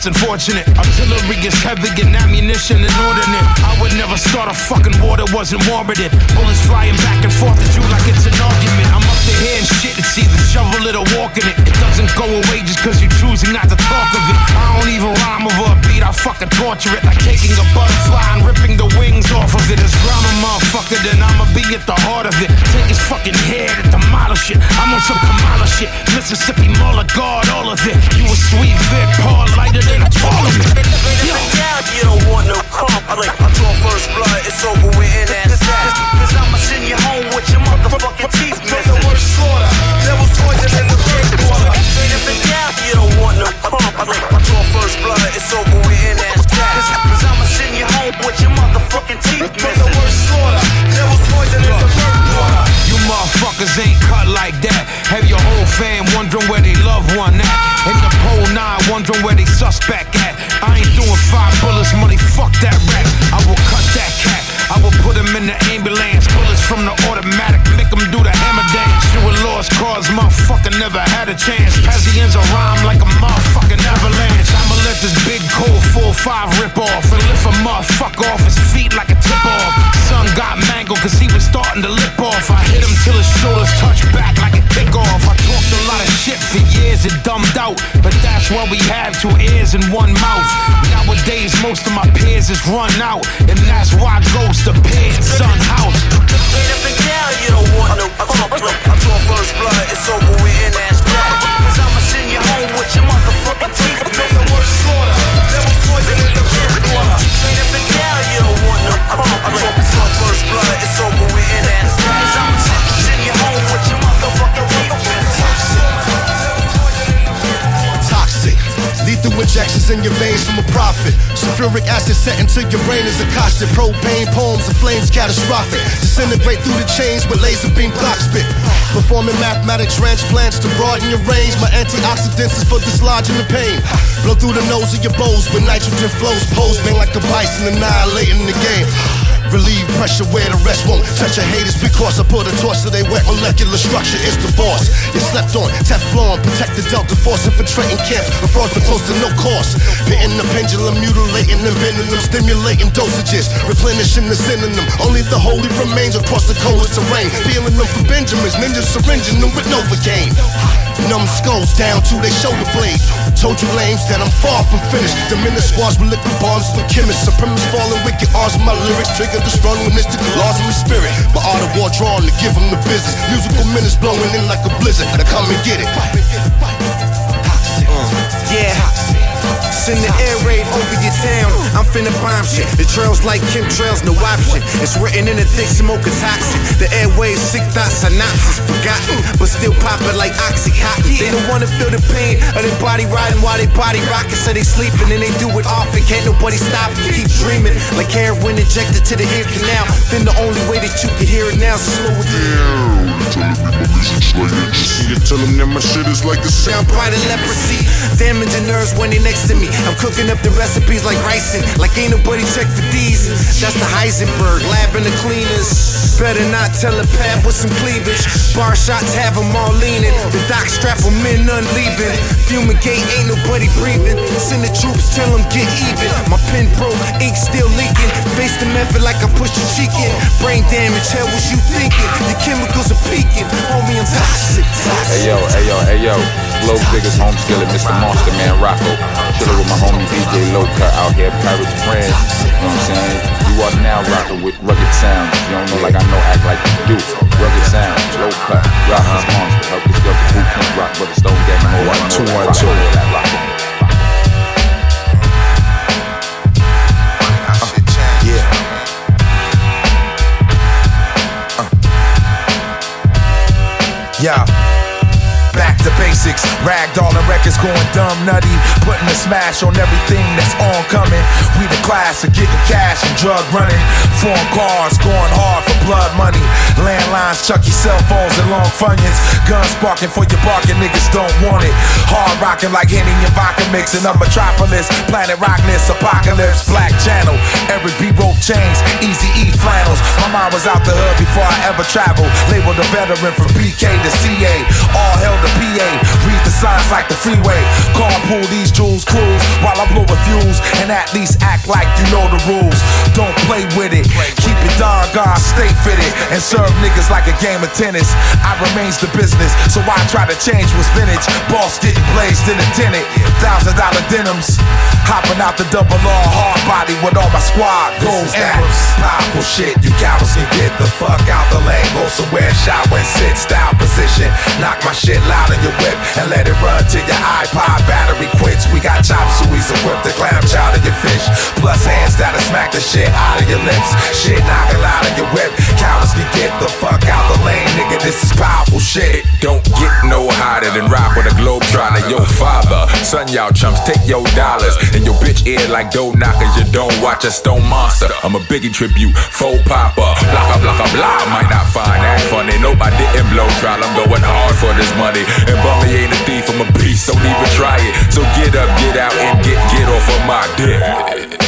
Speaker 33: that's unfortunate. Artillery is heavy and ammunition inordinate. I would never start a fucking war that wasn't warranted. Bullets flying back and forth at you like it's an argument. I'm up to here and shit. It's either shovel it or walking it. It doesn't go away just cause you're choosing not to talk of it. I don't even rhyme over a beat. I fucking torture it like taking a butterfly and ripping the wings off of it. It's drama, motherfucker. Then I'ma be at the heart of it. Take his fucking head and demolish it. I'm on some Kamala shit. Mississippi Muller, guard all of it. You a sweet Vic, Paul lighter a parliament. Yo.
Speaker 34: You don't want no conflict. I draw first blood, it's over with, that's that. Cause I'ma send you home with your motherfucking teeth missing. The worst slaughter, poison in the first you don't want no conflict. I draw first blood, it's over with, that's that. Cause, cause I'ma send you home with your motherfucking teeth missing. The worst slaughter, poison in the first.
Speaker 33: You motherfuckers ain't cut like that. Have your whole fam wondering where they loved one at. In the pole nine, wondering where they suspect at. I ain't doing five bullets, money, fuck that rap. I will cut that cat. I will put him in the ambulance. Bullets from the automatic, make him do the hammer dance. You a lost cause, motherfucker never had a chance. Pazienza rhyme like a motherfucking avalanche. I'ma let this big cold 4-5 rip off and lift a motherfucker off his feet like a tip off. Son got mangled cause he was starting to lip off. I hit him till his shoulders touch back like a kickoff. I shit for years and dumbed out. But that's why we have two ears and one mouth. Nowadays, most of my peers is run out. And that's why I goes to Piers Son House.
Speaker 34: Up and down, you don't want no conflict. I draw first
Speaker 33: blood. It's over with and that's that. 'Cause I'ma send you home with your motherfucking teeth. The worst poison
Speaker 11: in
Speaker 33: the up and down, you don't want no conflict. I draw first blood, it's over with, and that's that.
Speaker 11: Your veins from a prophet. Sulfuric acid set into your brain is a caustic. Propane poems of flames catastrophic. Disintegrate through the chains with laser beam block spit. Performing mathematics transplants to broaden your range. My antioxidants is for dislodging the pain. Blow through the nose of your bows with nitrogen flows. Pose bang like a bison annihilating the game. Relieve pressure where the rest won't touch your haters because I put a torch to their wet molecular structure is the boss. You slept on Teflon, protect the Delta Force, infiltrating camps, the fraud for close to no cost. Pitting the pendulum, mutilating and them, stimulating dosages, replenishing the synonym. Only the holy remains across the coldest terrain. Peeling them for Benjamins, ninjas syringing them with Novocaine. Numb skulls down to their shoulder blade. Told you lames that I'm far from finished. Diminished squads with liquid bombs for chemists. Supremacist falling wicked arms my lyrics trigger the strong mystical laws of my spirit. My art of war drawn to give them the business. Musical minutes blowing in like a blizzard. Gotta come and get it. Uh.
Speaker 9: Yeah. Send the air raid over your town. I'm finna bomb shit. The trails like chemtrails, no option. It's written in the thick smoke of toxin. The airways, sick thoughts, synopsis, forgotten, but still popping like oxycontin. They don't wanna feel the pain of their body riding while they body rocking. So they sleeping and they do it often. Can't nobody stop them. Keep dreaming like heroin injected to the ear canal. Then the only way that you can hear it now is slow it
Speaker 35: You tell them that my shit is like the
Speaker 9: sound bright of leprosy. Damaging nerves when they next to me. I'm cooking up the recipes like ricin', like ain't nobody check for these. That's the Heisenberg, lab in the cleaners. Better not tell a pap with some cleavage. Bar shots have them all leaning. The doc strap them in, none leaving. Fumigate, ain't nobody breathing. Send the troops, tell them get even. My pen broke, ink still leaking. Face the method like I pushed your cheek in. Brain damage, hell was you thinking? The chemicals are peaking. Homie, I'm toxic, toxic.
Speaker 36: Hey yo, hey yo, hey yo. Low Diggers, home skillet, Mr. Monster Man Rocco. Chillin' with my homie DJ Low Cut out here, Paris, France. You know what I'm saying? You are now rocking with Rugged Soundz. You don't know like I know, act like you do. Rugged Soundz, Low Cut, Rockness Monstah. Help this to Boot Camp Rock, Brother Stone Gang. One, two, one, two.
Speaker 24: Yeah. Yeah. To basics, ragdoll and records going dumb nutty. Putting a smash on everything that's oncoming. We the class of getting cash and drug running. Foreign cars going hard for blood money. Landlines, Chucky cell phones and long funyuns. Guns sparking for your barking, niggas don't want it. Hard rocking like Henny and vodka mixing up Metropolis. Planet Rockness, Apocalypse, Black Channel. Every B. Rope chains, Easy E flannels. My mind was out the hood before I ever traveled. Labeled a veteran from PK to CA. All hell to PA. Read the signs like the freeway. Carpool these jewels, cruise while I blow a fuse. And at least act like you know the rules. Don't play with it. Keep it Don God, stay fitted. And serve niggas like a game of tennis. I remains the business, so I try to change what's vintage. Boss getting blazed in a tenant. Thousand dollar denims. Hopping out the double R hard body with all my squad. Goes down. Powerful shit, you cowards can get the fuck out the lane. Go somewhere, shower and sit, style position. Knock my shit loud in your whip and let it run till your iPod battery quits. We got chop sueys equipped to clam chowder your fish. Plus hands that'll smack the shit out of your lips. Shit knocking loud in your whip. Cowards can get the fuck out the lane, nigga. This is powerful shit.
Speaker 37: Don't get no hotter than rock with a globe trotter. Yo, father, son, y'all chumps, take your dollars and your bitch ear like dough knockers. You don't watch a stone monster. I'm a biggie tribute, faux popper. Blocka, blocka, blah. Might not find that funny. Nobody I didn't blow trial. I'm going hard for this money. And Bummy ain't a thief, I'm a beast. Don't even try it. So get up, get out, and get get off of my dick.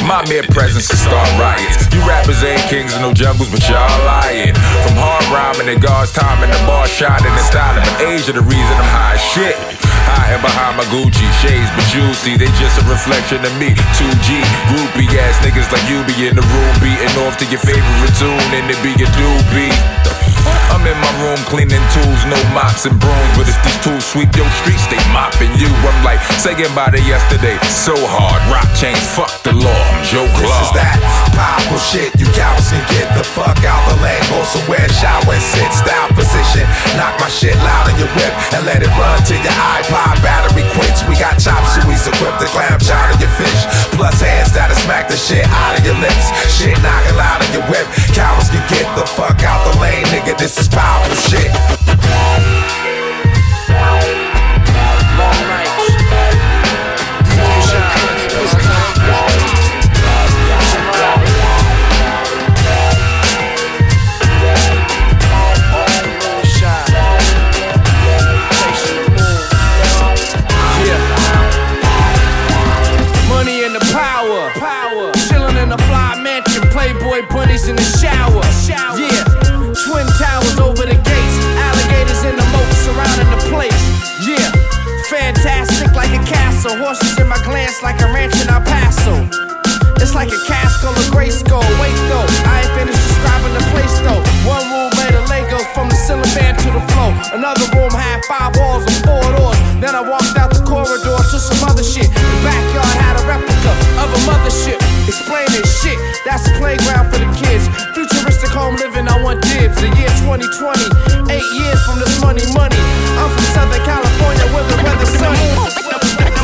Speaker 37: My mere presence can start riots. You rappers ain't kings in no jungles, but y'all lying. From hard rhyming to God's time in the bar shining and styling. But Asia the reason I'm high as shit. Hiding behind my Gucci shades, but you see they just a reflection of me. 2G, groupie ass niggas like you be in the room beating off to your favorite tune, and it be a doobie. I'm in my room cleaning tools, no mops and brooms. But if these tools sweep your streets, they mopping you. I'm like, say goodbye to yesterday. So hard, rock chains, fuck the law. I'm Joe
Speaker 24: This is that powerful shit. You cowards can get the fuck out the lane. Go somewhere, shower and sit, style position. Knock my shit loud in your whip and let it run till your iPod battery quits. We got chop sueys equipped to clam chowder your fish. Plus hands that'll smack the shit out of your lips. Shit knocking loud in your whip. Cowards can get the fuck out the lane, nigga. This is powerful shit.
Speaker 30: So Horses in my glance like a ranch in El Paso. It's like a castle gray Grayskull. Wait though, I ain't finished describing the place though. One room made of Legos from the ceiling fan to the floor. Another room had five walls and four doors. Then I walked out the corridor to some other shit. The backyard had a replica of a mothership. Explaining shit, that's a playground for the kids. Futuristic home living, I want dibs. The year 2020, eight years from this money, money. I'm from Southern California where the weather's sunny.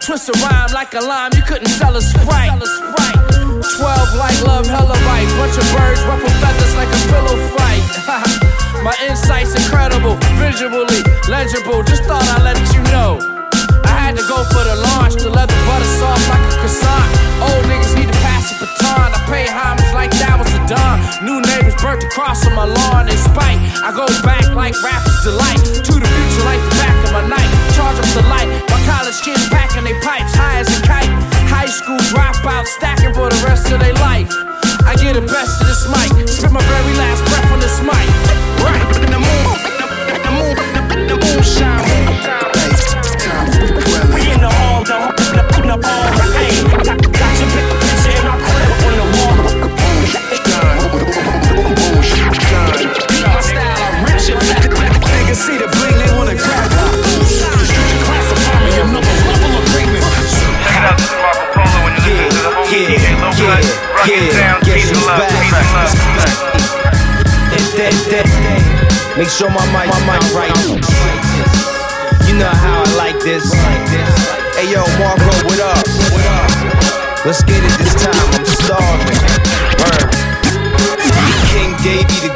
Speaker 30: Twist a rhyme like a lime, you couldn't sell a sprite. 12 like love, hella right. Bunch of birds, ruffle feathers like a pillow fight. My insight's incredible, visually legible. Just thought I'd let you know. I had to go for the launch, the leather butter soft like a croissant. Old niggas need to pass baton. I pay homage like that was a dawn. New neighbors burnt the cross on my lawn in spite. I go back like rappers delight. To the future like the back of my night. Charge up the light. My college kids packing their pipes high as a kite. High school dropouts stacking for the rest of their life. I get the best of this mic. Spit my very last breath on this mic. Right. The moon, the, the moon, the, the moonshine. Niggas see the bling, they wanna grab it.
Speaker 13: The are classify me another level of greatness.
Speaker 38: Yeah, yeah, yeah, guess who's back? That, that, that. Make sure my mic, my mic right. You know how I like this. Hey yo, Marco, what up? What up? Let's get it this time. I'm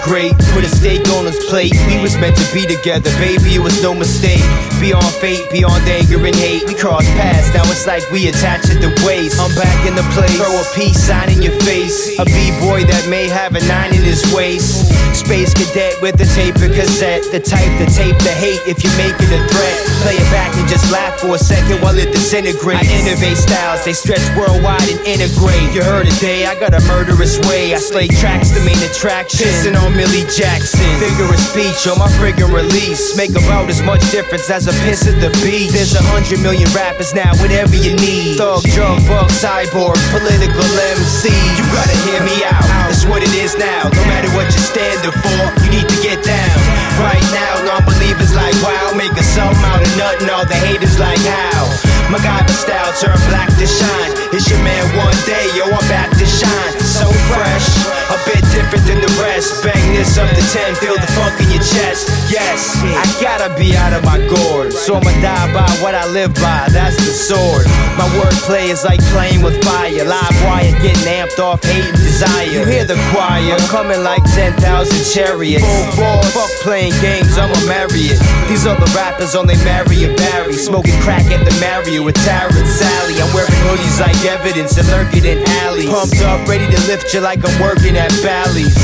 Speaker 38: Great put a steak on his plate. We was meant to be together, baby. It was no mistake. Beyond fate, beyond anger and hate. We crossed paths, now it's like we attached at the waist. I'm back in the place. Throw a peace sign in your face. A b-boy that may have a nine in his waist. Space cadet with a tape and cassette. The type to tape the hate if you make it a threat. Play it back and just laugh for a second while it disintegrates. I innovate styles, they stretch worldwide and integrate. You heard it, day, I got a murderous way. I slay tracks to main attraction. Pissing on Millie Jackson. Figure of speech on my friggin' release. Make about as much difference as a piss at the beach. There's a hundred million rappers now, whatever you need. Thug, drug, bug, cyborg, political MC. You gotta hear me out. That's what it is now. No matter what you're standing for, you need to get down. Right now, non-believers like wow, make a sum out of nothing. All the haters like how. MacGyver style turn black to shine. It's your man One Dae, yo, I'm back to shine. So fresh, a bit different than the rest. Bang this up to 10, feel the funk in your chest. Yes, I gotta be out of my gourd. So I'ma die by what I live by, that's the sword. My wordplay is like playing with fire. Live wire getting amped off hate and desire. You hear the choir coming like 10,000 chariots. Full force, fuck playing games, I'ma marry it. These other rappers only marry a Barry. Smoking crack at the Mario with Tara and Sally. I'm wearing hoodies like evidence and lurking in alleys. Pumped up, ready to lift you like I'm working at Bally's.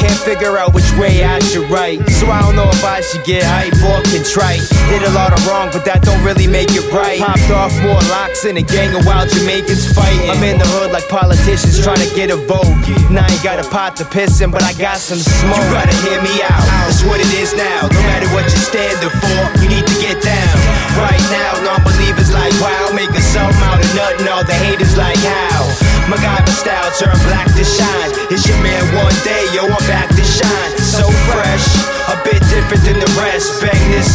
Speaker 38: Can't figure out which way I should write. So I don't know if I should get hype or contrite. Did a lot of wrong, but that don't really make it right. Popped off more locks in a gang of wild Jamaicans fighting. I'm in the hood like politicians trying to get a vote. And I ain't got a pot to piss in, but I got some smoke. You gotta hear me out. That's what it is now. No matter what you're standing for, you need to get down. Right now, non-believers like wow, a sum out of nothing. All the haters like how. MacGyver style turn black to shine. It's your man One Dae, yo, I'm back to shine. So fresh, a bit different than the rest. Bang this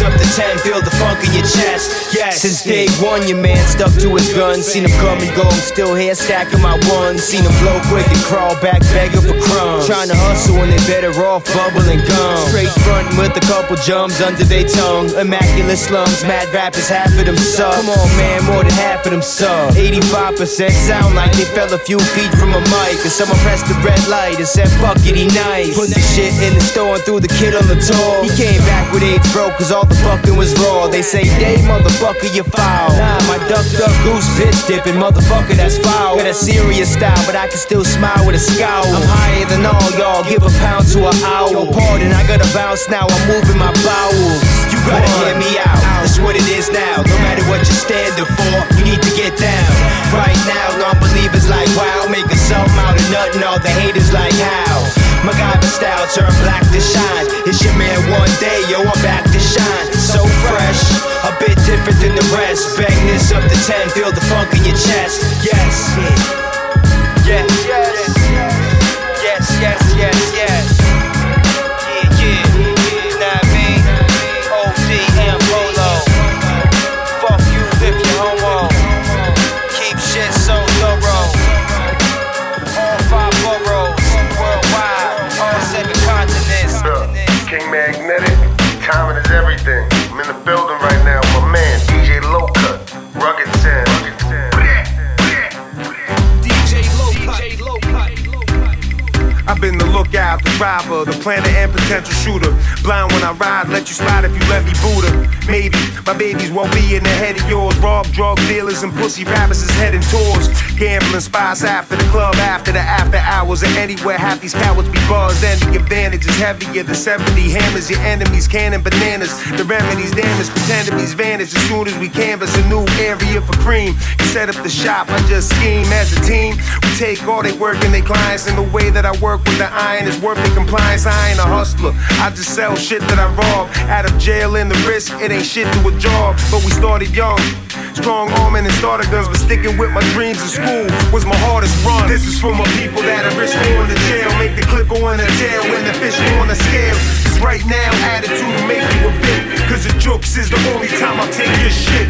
Speaker 38: your chest. Yes, since day one, your man stuck to his gun. Seen him come and go, I'm still here stacking my ones. Seen him blow quick and crawl back begging for crumbs. Trying to hustle when they better off bubbling gum. Straight frontin' with a couple jumps under their tongue. Immaculate slums, mad rappers, half of them suck. Come on, man, more than half of them suck. 85% sound like they fell a few feet from a mic. And someone pressed the red light and said, fuck it, he nice. Put the shit in the store and threw the kid on the tour. He came back with AIDS broke cause all the fucking was raw. They say, Dave, motherfucker, you foul. Nah, my duck, duck, goose, bitch dipping, motherfucker, that's foul. Got a serious style, but I can still smile with a scowl. I'm higher than all y'all, give a pound to an owl. Yo, pardon, I gotta bounce now, I'm moving my bowels. You gotta hear me out, that's what it is now. No matter what you're standing for, you need to get down. Right now, non-believers like wow, making something out of nothing. All the haters like how. MacGyver style turn black to shine. It's your man One Dae, yo, I'm back to shine. So fresh, a bit different than the rest. Bang this up to 10, feel the funk in your chest. Yes. Yes, yes. Yes, yes, yes, yes.
Speaker 4: Driver, the planner and potential shooter. Blind when I ride, let you slide if you let me boot her. Maybe my babies won't be in the head of yours. Rob drug dealers and pussy rappers is heading towards gambling spots after the club, after the after hours, and anywhere half these cowards be buzzed. And the advantage is heavier than 70 hammers. Your enemies canning bananas. The remedies damage, pretend be's vanish as soon as we canvas a new area for cream. You set up the shop, I just scheme as a team. We take all they work and they clients in the way that I work with the iron is worth the compliance. I ain't a hustler. I just sell shit that I rob. Out of jail in the risk, it ain't shit to a job. But we started young. Strong arming and starter guns, but sticking with my dreams in school was my hardest run. This is for my people that are risk going to jail. Make the clip go in the tail when the fish on the scale. Right now, attitude will make you a bit. Cause the jokes is the only time I'll take your shit.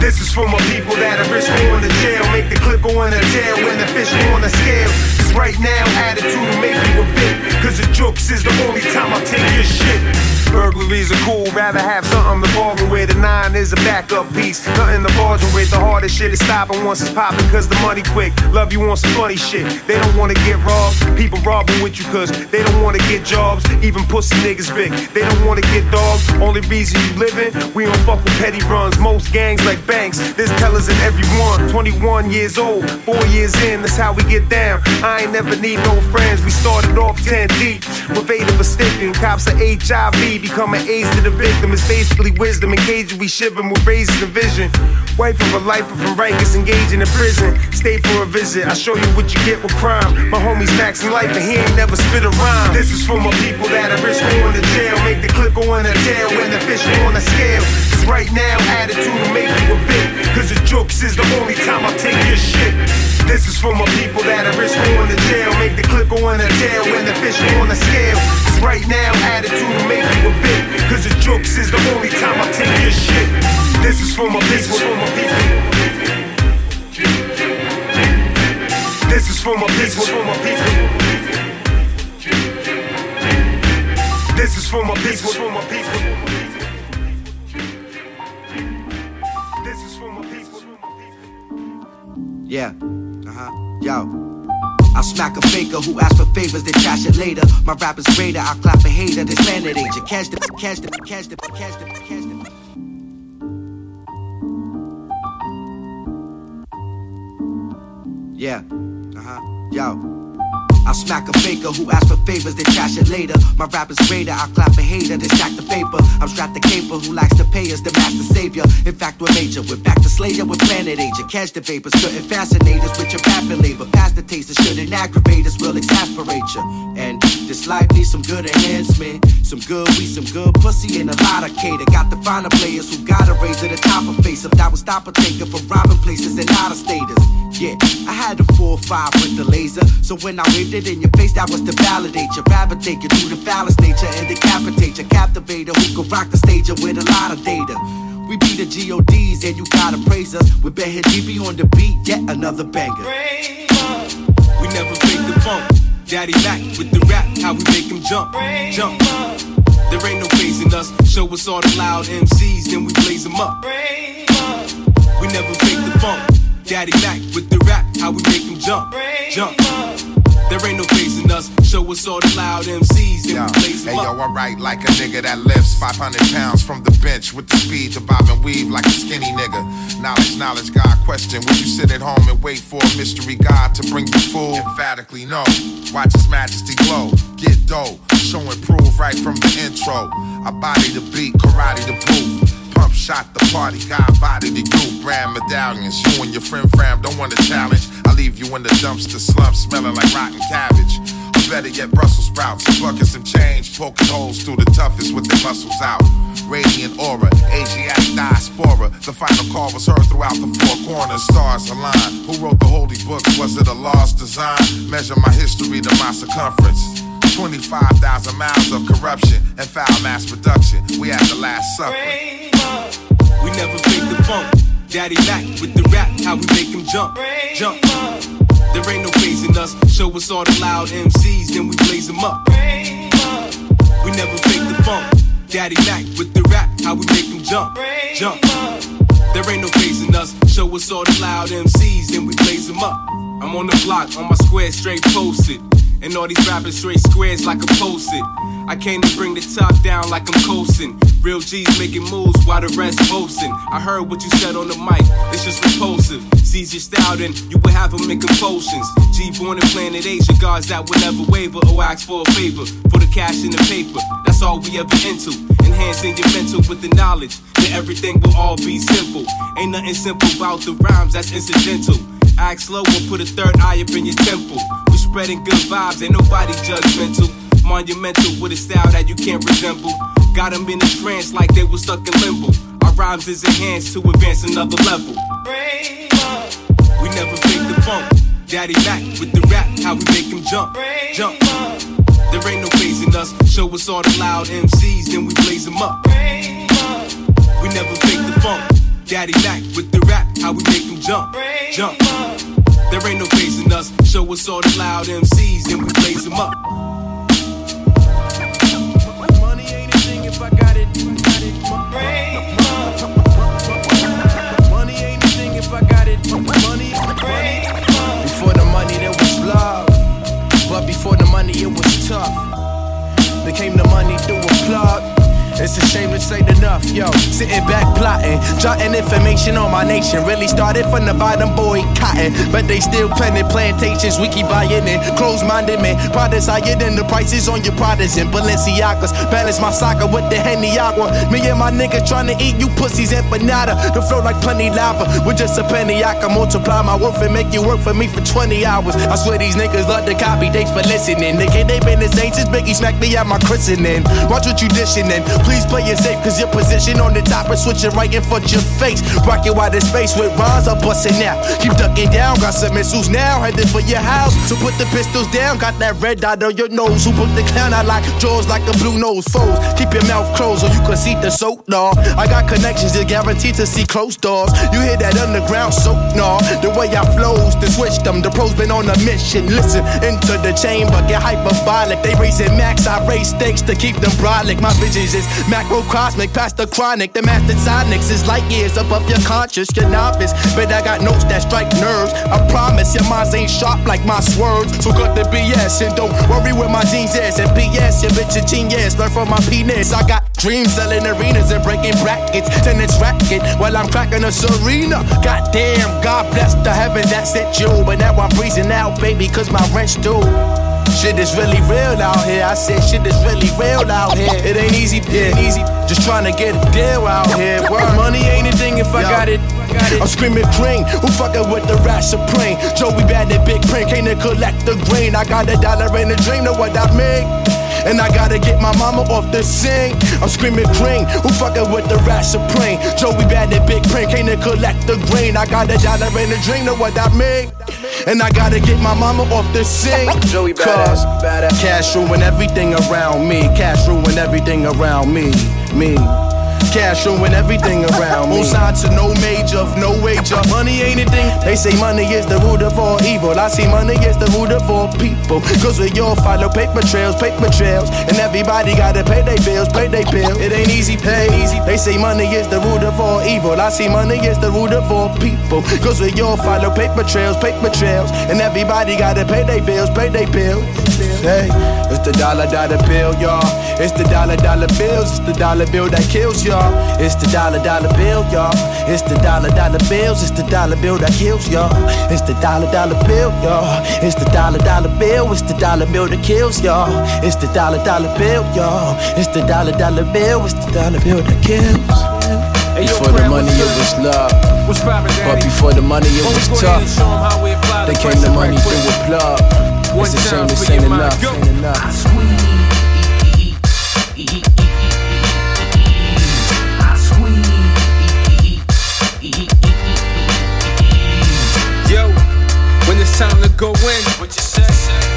Speaker 4: This is for my people that are risk going to jail. Make the clip go in the tail when the fish go on the scale. Cause right now, attitude will make you a bit. Cause the jokes is the only time I'll take your shit. Burglaries are cool, rather have something to bargain with. A nine is a backup piece, nothing to bargain with. The hardest shit is stopping once it's popping, cause the money quick. Love you on some funny shit. They don't wanna get robbed, people robbing with you, cause they don't wanna get jobs. Even pussy niggas big, they don't wanna get dogs. Only reason you living, we don't fuck with petty runs. Most gangs like banks, there's tellers in every one. 21 years old, four years in, that's how we get down. I ain't never need no friends, we started off 10 deep. With of us sticking, cops are HIV, becoming AIDS to the victim. It's basically wisdom, engaged, we shivering with raising the vision. Wife of a lifer from Rikers, engaging in prison. Stay for a visit, I show you what you get with crime. My homie's maxing life and he ain't never spit a rhyme. This is for my people that are risk going to jail. Make the clip go in the tail when the fish on the scale. Cause right now, attitude will make you a bit. Cause the jokes is the only time I'll take your shit. This is for my people that are risk going to jail. Make the clip go in the tail when the fish on the scale. Cause right now, attitude will make you a bit. Cause the jokes is the only time I'll take your shit. This is for my people, for my people. This is for my people, for my people. This is for my people, for my people. This is for my people.
Speaker 39: Yeah. Uh huh. Yo. I smack a faker who asks for favors, then trash it later. My rap is greater, I clap a hater, this planet ain't you. Catch the, catch the, catch the, catch the, catch the. Yeah. Uh huh. Yo. I smack a faker who asks for favors, then trash it later. My rap is greater, I clap a hater, then stack the paper. I'm strapped the caper who likes to pay us, the master savior. In fact, we're major. We're back to Slayer with Planet Asia. Catch the vapors, couldn't fascinate us with your rapping labor. Past the taste, it shouldn't aggravate us, will exasperate you. And this life needs some good enhancement. Some good weed, some good pussy, and a lot of cater. Got to find the players who gotta raise to the top of face. If that would stop a taker from robbing places and out of status. Yeah, I had a 4-5 with the laser. So when I waved it in your face, that was to validate your you, take you through the phallus nature and decapitate you. Captivator who can rock the stage with a lot of data. We be the GODs and you gotta praise us. We Ben Hedibi on the beat, yet another banger.
Speaker 40: We Daddy back with the rap, how we make him jump, jump. There ain't no phasing us. Show us all the loud MCs, then we blaze them up. We never fake the funk. Daddy back with the rap, how we make him jump, jump. There ain't no phasing us. Show us all the loud MCs, then we blaze them
Speaker 24: Hey yo, I write like a nigga that lifts 500 pounds from the bench with the speed to bob and weave like a skinny nigga. Knowledge, knowledge, God question. Would you sit at home and wait for a mystery God to bring you food? Emphatically, no. Watch His Majesty glow, get dough, show and prove right from the intro. I body the beat, karate the proof. Shot the party, God body the group, brand medallions. You and your friend Fram don't want a challenge. I leave you in the dumpster slump, smelling like rotten cabbage. Better yet, Brussels sprouts. Bucket some change, poking holes through the toughest with their muscles out. Radiant aura, Asiatic diaspora. The final call was heard throughout the four corners. Stars aligned. Who wrote the holy books? Was it a lost design? Measure my history to my circumference. 25,000 miles of corruption and foul mass production. We had the last supper.
Speaker 40: We never fake the funk. Daddy Mac with the rap, how we make him jump, jump. There ain't no phasing us. Show us all the loud MCs, then we blaze them up. We never fake the funk. Daddy Mac with the rap, how we make him jump, jump. There ain't no phasing us. Show us all the loud MCs, then we blaze them up. I'm on the block, on my square, straight posted. And all these rappers straight squares like a posted. I came to bring the top down like I'm coasting. Real G's making moves while the rest boasting. I heard what you said on the mic, it's just repulsive. Seize your style, then you will have them making potions. G born in planet Asia, guards that will never waver or ask for a favor. For the cash and the paper, that's all we ever into. Enhancing your mental with the knowledge that everything will all be simple. Ain't nothing simple about the rhymes, that's incidental. Act slow or put a third eye up in your temple. We're spreading good vibes, ain't nobody judgmental. Monumental with a style that you can't resemble. Got them in a trance like they was stuck in limbo. Our rhymes is enhanced to advance another level. We never fake the funk. Daddy Mac with the rap, how we make him jump, jump. There ain't no phasing us. Show us all the loud MCs, then we blaze them up. We never fake the funk. Daddy Mac with the rap, how we make him jump, jump. There ain't no phasing us. Show us all the loud MCs, then we blaze them up. Money ain't a thing if I got it. Money ain't a thing if I got it.
Speaker 9: Before the money, there was love. But before the money, it was tough. Became the money through a plug. It's a shame to say enough, yo. Sitting back plotting, jotting information on my nation. Really started from the bottom, boy, cotton. But they still planting plantations, we keep buying it. Close minded man, products higher than the prices on your products and Balenciagas. Balance my soccer with the Henny Agua. Me and my nigga trying to eat you pussies empanada. The flow like plenty lava. With just a penny, I can multiply my worth and make you work for me for 20 hours. I swear these niggas love to copy, thanks for listening. Nigga, they been the same since Biggie smacked me at my christening. Watch what you dishing in. Please play it safe, cause your position on the top is switching right in front of your face. Rocking wide in space with rhymes, I'm busting out. Keep ducking down, got some missiles now, headed for your house. So put the pistols down, got that red dot on your nose. Who put the clown out like jaws like a blue nose foes? Keep your mouth closed or you can see the soap, nah. I got connections, you're guaranteed to see closed doors. You hear that underground soap, nah. The way I flows, to switch them. The pros been on a mission. Listen, into the chamber, get hyperbolic. They raising max, I raise stakes to keep them brolic. My visions is macro cosmic, past the chronic. The master sonics is light years above your conscious, your novice. But I got notes that strike nerves. I promise your minds ain't sharp like my swerves. So cut the BS and don't worry where my jeans is. And BS, your bitch a genius. Learn from my penis. I got dreams selling arenas and breaking brackets. Tennis racket while I'm cracking a serena. Goddamn, God bless the heaven that sent you. But now I'm breezing out, baby, cause my rent's due. Shit is really real out here. I said shit is really real out here. It ain't easy, ain't easy. Just trying to get a deal out here. Word. Money ain't a thing if I got it. I'm screaming cream. Who fucking with the rat supreme? Joey bad and big print. Came to collect the green. I got a dollar in a dream. Know what I mean? And I gotta get my mama off the sink. I'm screaming green. Who fucking with the rat supreme? Joey bad and big print. Came to collect the green. I got a dollar in a dream. Know what I mean? And I gotta get my mama off the sink.
Speaker 40: Joey
Speaker 9: Cause
Speaker 40: badass, badass.
Speaker 9: cash ruin everything around me. Cash ruin everything around me. Me. Cash ruin everything around me. On to no major, no wager. Money ain't a thing. They say money is the root of all evil. I see money is the root of all people. Cause we all follow paper trails, paper trails. And everybody gotta pay their bills, pay their bills. It ain't easy, pay easy. They say money is the root of all evil. I see money is the root of all people. Cause we all follow paper trails, paper trails. And everybody gotta pay their bills, pay their bills. Hey, it's the dollar dollar bill, y'all. It's the dollar dollar bills. It's the dollar bill that kills y'all. It's the dollar dollar bill, y'all. It's the dollar dollar bills. It's the dollar bill that kills y'all. It's the dollar dollar bill, y'all. It's the dollar dollar bill. It's the dollar bill that kills y'all. It's the dollar dollar bill, y'all. It's the dollar dollar bill. It's the dollar bill that kills.
Speaker 30: Before the money, it was love. But before the money, it was tough. They came the money through a plug. It's a shame this ain't enough. Ain't enough.
Speaker 41: Go in, what you say?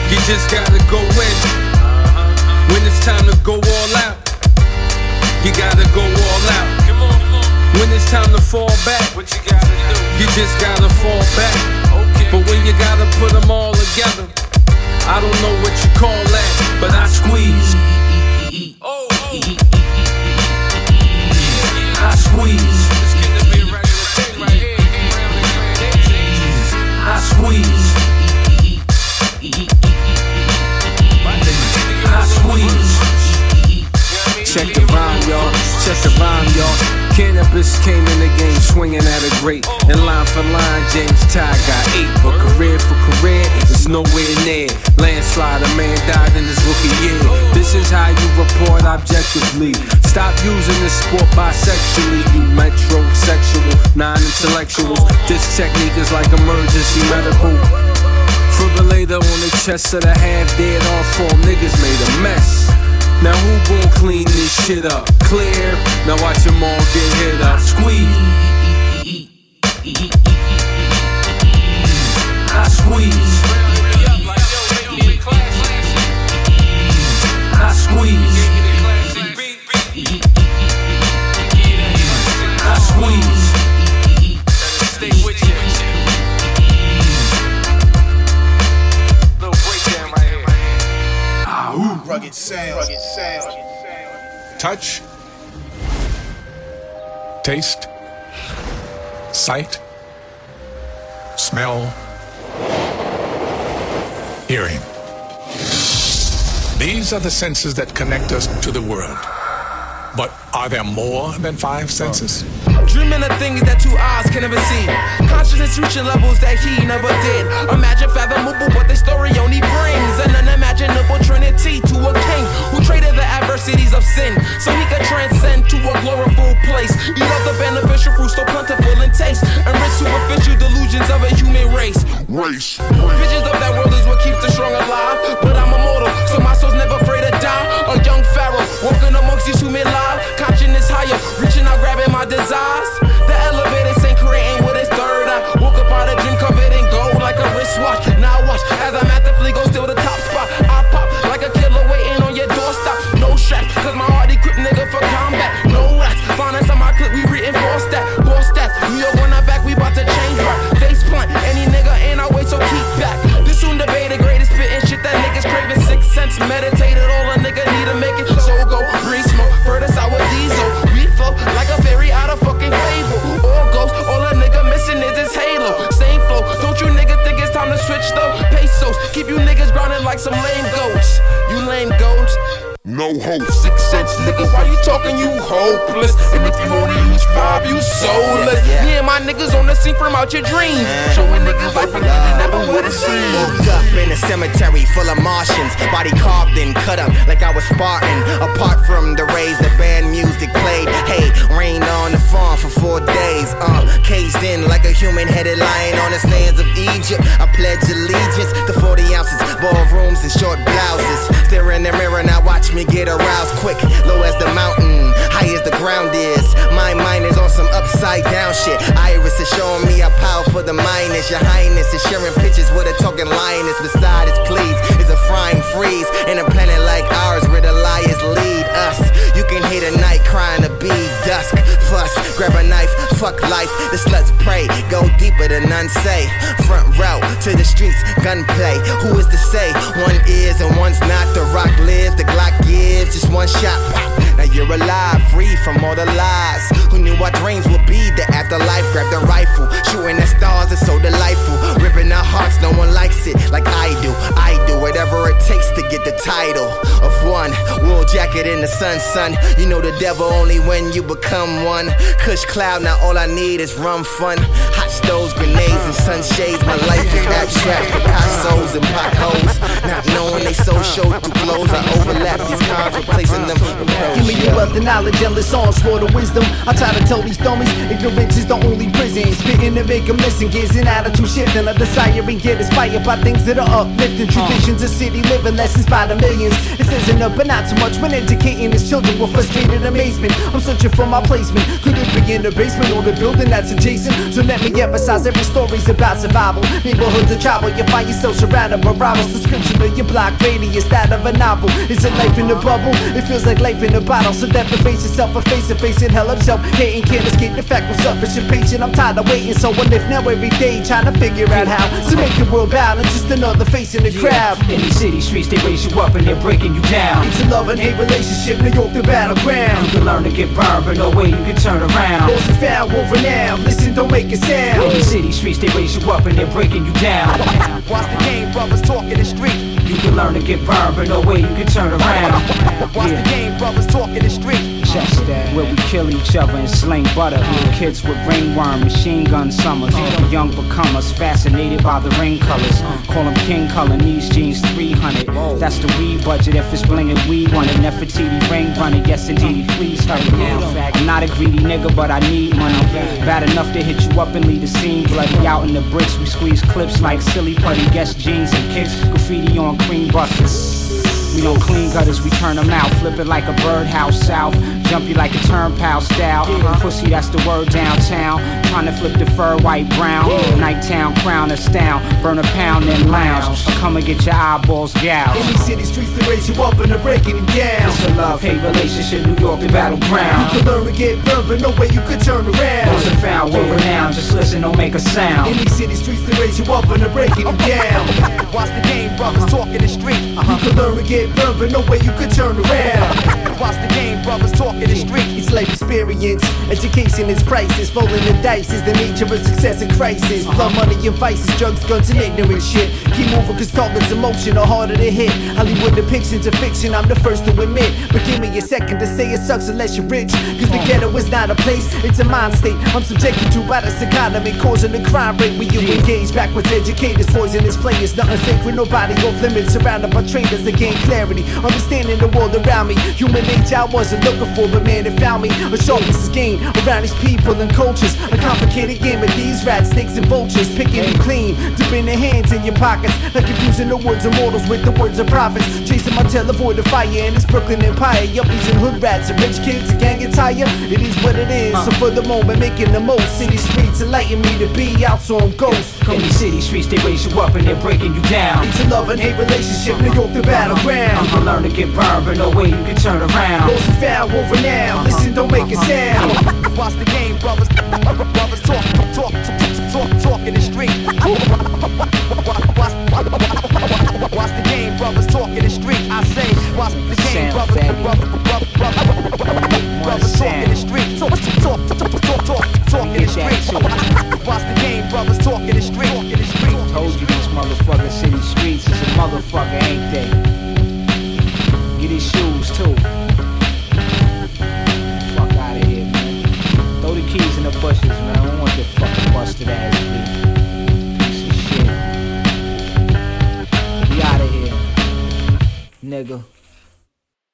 Speaker 41: You just gotta go in. Uh-huh. When it's time to go all out, you gotta go all out. When it's time to fall back, what you gotta do? You just gotta fall back. But when you gotta put them all together, I don't know what you call that, but I squeeze. Oh, oh. I squeeze. I squeeze.
Speaker 30: Check the rhyme, y'all. Check the rhyme, y'all. Cannabis came in the game swinging at a great. And line for line, James Ty got eight. But career for career, it's nowhere near. Landslide, a man died in his rookie year. This is how you report objectively. Stop using this sport bisexually, you metrosexual, non intellectuals. This technique is like emergency medical. Fibrillator on the chest of the half dead all four niggas made a mess. Now who gon' clean this shit up? Clear. Now watch them all get hit up. Squeeze. I squeeze. I squeeze.
Speaker 6: Rugged sound. Rugged sound.
Speaker 42: touch, taste, sight, smell, hearing. These are the senses that connect us to the world. But are there more than five senses?
Speaker 30: Dreaming of things that two eyes can never see. Consciousness reaching levels that he never did. Imagine fathomable what the story only brings. An unimaginable trinity to a king who traded the adversities of sin so he could transcend to a glorified place. Eat up the beneficial fruit so plentiful in taste. And rid superficial delusions of a human race.
Speaker 36: Race.
Speaker 30: Visions of that world is what keeps the strong alive. But I'm immortal, so my soul's never afraid to die. A young pharaoh amongst these human lives. Consciousness higher, reaching out, grabbing my desires. The elevator ain't creating with its third eye. Woke up out of dream covered in gold like a wristwatch. Now watch as I'm at the fleet, go still the top spot. I pop like a killer waiting on your doorstep. No straps, cause my heart equipped nigga for combat. No rats, us on my clip, we reinforce that. Boss stats, York when I'm back, we bout to change right. Face plant, any nigga in our way, so keep back. This soon debate the greatest spitting shit that niggas craving. Sixth sense meditated, all a some lame goats. You lame goats.
Speaker 36: No hope.
Speaker 30: Sixth sense, nigga, why you talking? You hopeless. And if you only reach five, you soulless. Me and my niggas on the scene from out your dreams. Showing niggas life and living never it seems.
Speaker 39: Woke up in a cemetery full of Martians, body carved and cut up like I was Spartan. Apart from the rays, the band music played. Hey, rain on the farm for four days. Uh, caged in like a human-headed lion on the sands of Egypt. I pledge allegiance to 40 ounces, ballrooms and short blouses. Stare in the mirror, now watch me get aroused quick. Low as the mountain, high as the ground is. My mind is on some upside down shit. Iris is showing me how powerful the mind is. Your highness is sharing pictures with a talking lioness. Beside its please is a frying freeze. In a planet like ours where the liars lead us. You can hear the night crying to be dusk. Fuss, grab a knife, fuck life. The sluts pray, go deeper than none say. Front route to the streets, gunplay. Who is to say one is and one's not? The rock lives, the Glock gives, just one shot. You're alive, free from all the lies. Who knew our dreams would be the afterlife? Grab the rifle, shooting at stars is so delightful. Ripping our hearts, no one likes it like I do. I do whatever it takes to get the title of one. Wool jacket in the sun, son. You know the devil only when you become one. Kush cloud, now all I need is rum fun. Hot stoves, grenades, and sunshades. My life is abstract, Picasso's and potholes. Not knowing they so show through clothes. I overlap these cons, replacing them.
Speaker 23: Give me your wealth the knowledge, endless onslaught of wisdom. I try to tell these dummies, ignorance is the only prison. Spitting to make them listen, gives an attitude shift and a desire and get inspired by things that are uplifting. Traditions of city living, lessons by the millions. This isn't enough, but not too much when educating his children with frustrated amazement. I'm searching for my placement. Could it be in the basement or the building that's adjacent? So let me emphasize every story's about survival. Neighborhoods of travel, you find yourself surrounded by rivals. Description of your block radius, that of a novel. Is it life in a bubble? It feels like life in a bottle. So deprivate yourself a face to face and hell himself. Hating can't escape the fact I'm selfish and patient. I'm tired of waiting, so I live now every day trying to figure out how to make the world balance. Just another face in the crowd.
Speaker 14: In the city streets, they raise you up and they're breaking you down.
Speaker 23: It's a love and hate relationship, New York the battleground.
Speaker 14: You can learn to get burned, but no way you can turn around.
Speaker 23: Lost and found, world renowned. Listen, don't make a sound.
Speaker 14: In the city streets, they raise you up and they're breaking you down.
Speaker 23: Watch the game, brothers talking the street.
Speaker 14: You can learn to get burned, but no way you can turn around.
Speaker 23: Watch the game, brothers talking the street.
Speaker 14: Just that. Where we kill each other and sling butter. Kids with ringworm, machine gun summers. Young becomers fascinated by the ring colors. Call them king color, these jeans 300. That's the weed budget. If it's blingin', we want it. Nefertiti ring running. Yes, indeed. Please hurry now. I'm not a greedy nigga, but I need money. Bad enough to hit you up and leave the scene bloody. Out in the bricks, we squeeze clips like silly putty. Guess jeans and kicks. Graffiti on cream buses. We don't clean gutters, we turn them out. Flip it like a birdhouse south. Jump you like a turnpile style. Pussy, that's the word downtown. Trying to flip the fur white brown. Nightown, crown, us down. Burn a pound, then lounge. Or come and get your eyeballs gouged.
Speaker 23: In these city streets, they raise you up and they're breaking you down.
Speaker 14: It's a love hate relationship, New York, the battleground.
Speaker 23: You can learn to get burned, but no way you could turn around.
Speaker 14: And found, world renowned. Just listen, don't make a sound.
Speaker 23: In these city streets, they raise you up and they're breaking you down. Watch the game, brothers talking the street. Uh-huh. You can learn to get burned, but no way you could turn around. Watch the game, brothers talking the street. It's life experience, education is priceless. Rolling the dice is the nature of success and crisis. Uh-huh. Blood money and vices, drugs, guns, and ignorant shit. Keep moving, cause targets emotion are harder to hit. Hollywood depictions of fiction, I'm the first to admit. But give me a second to say it sucks unless you're rich. Cause the ghetto is not a place, it's a mind state. I'm subjected to by this economy, causing the crime rate. We you engage backwards educators, poisonous players, nothing sacred, nobody off limits. Surrounded by traitors that gain clarity, understanding the world around me. Human nature I wasn't looking for, but man, it found me. A sharpness is gained around these people and cultures. A complicated game of these rats, snakes, and vultures. Picking you clean, dipping their hands in your pockets. Like confusing the words of mortals with the words of prophets. Chasing my tail, avoid the fire in this Brooklyn Empire. Yuppies and hood rats and rich kids, a gang attire. It is what it is. So for the moment, making the most. City streets enlighten me to be out, so I'm ghost.
Speaker 14: In the city streets, they raise you up and they're breaking you down.
Speaker 23: It's a love and hate relationship, New York the battleground.
Speaker 14: You can learn to get burned, but no way you can turn around.
Speaker 23: And found, world renowned. Listen, don't make a sound. Watch the game, brothers. Brothers talk, talk, talk, talk, talk in the street. Watch, the game, brothers talk in the street. I say, watch the game, brothers. Brothers, brothers, brothers talk in the street. Talk, talk, talk, talk, talk, talk in the street. Watch the game, brothers talk in the street. Talk in the street.
Speaker 14: Told you motherfucking city streets is a motherfucker, ain't they? Get his shoes too. Fuck out of here, man. Throw the keys in the bushes, man. I don't want your fucking busted ass feet. Piece of shit. We out of here, nigga.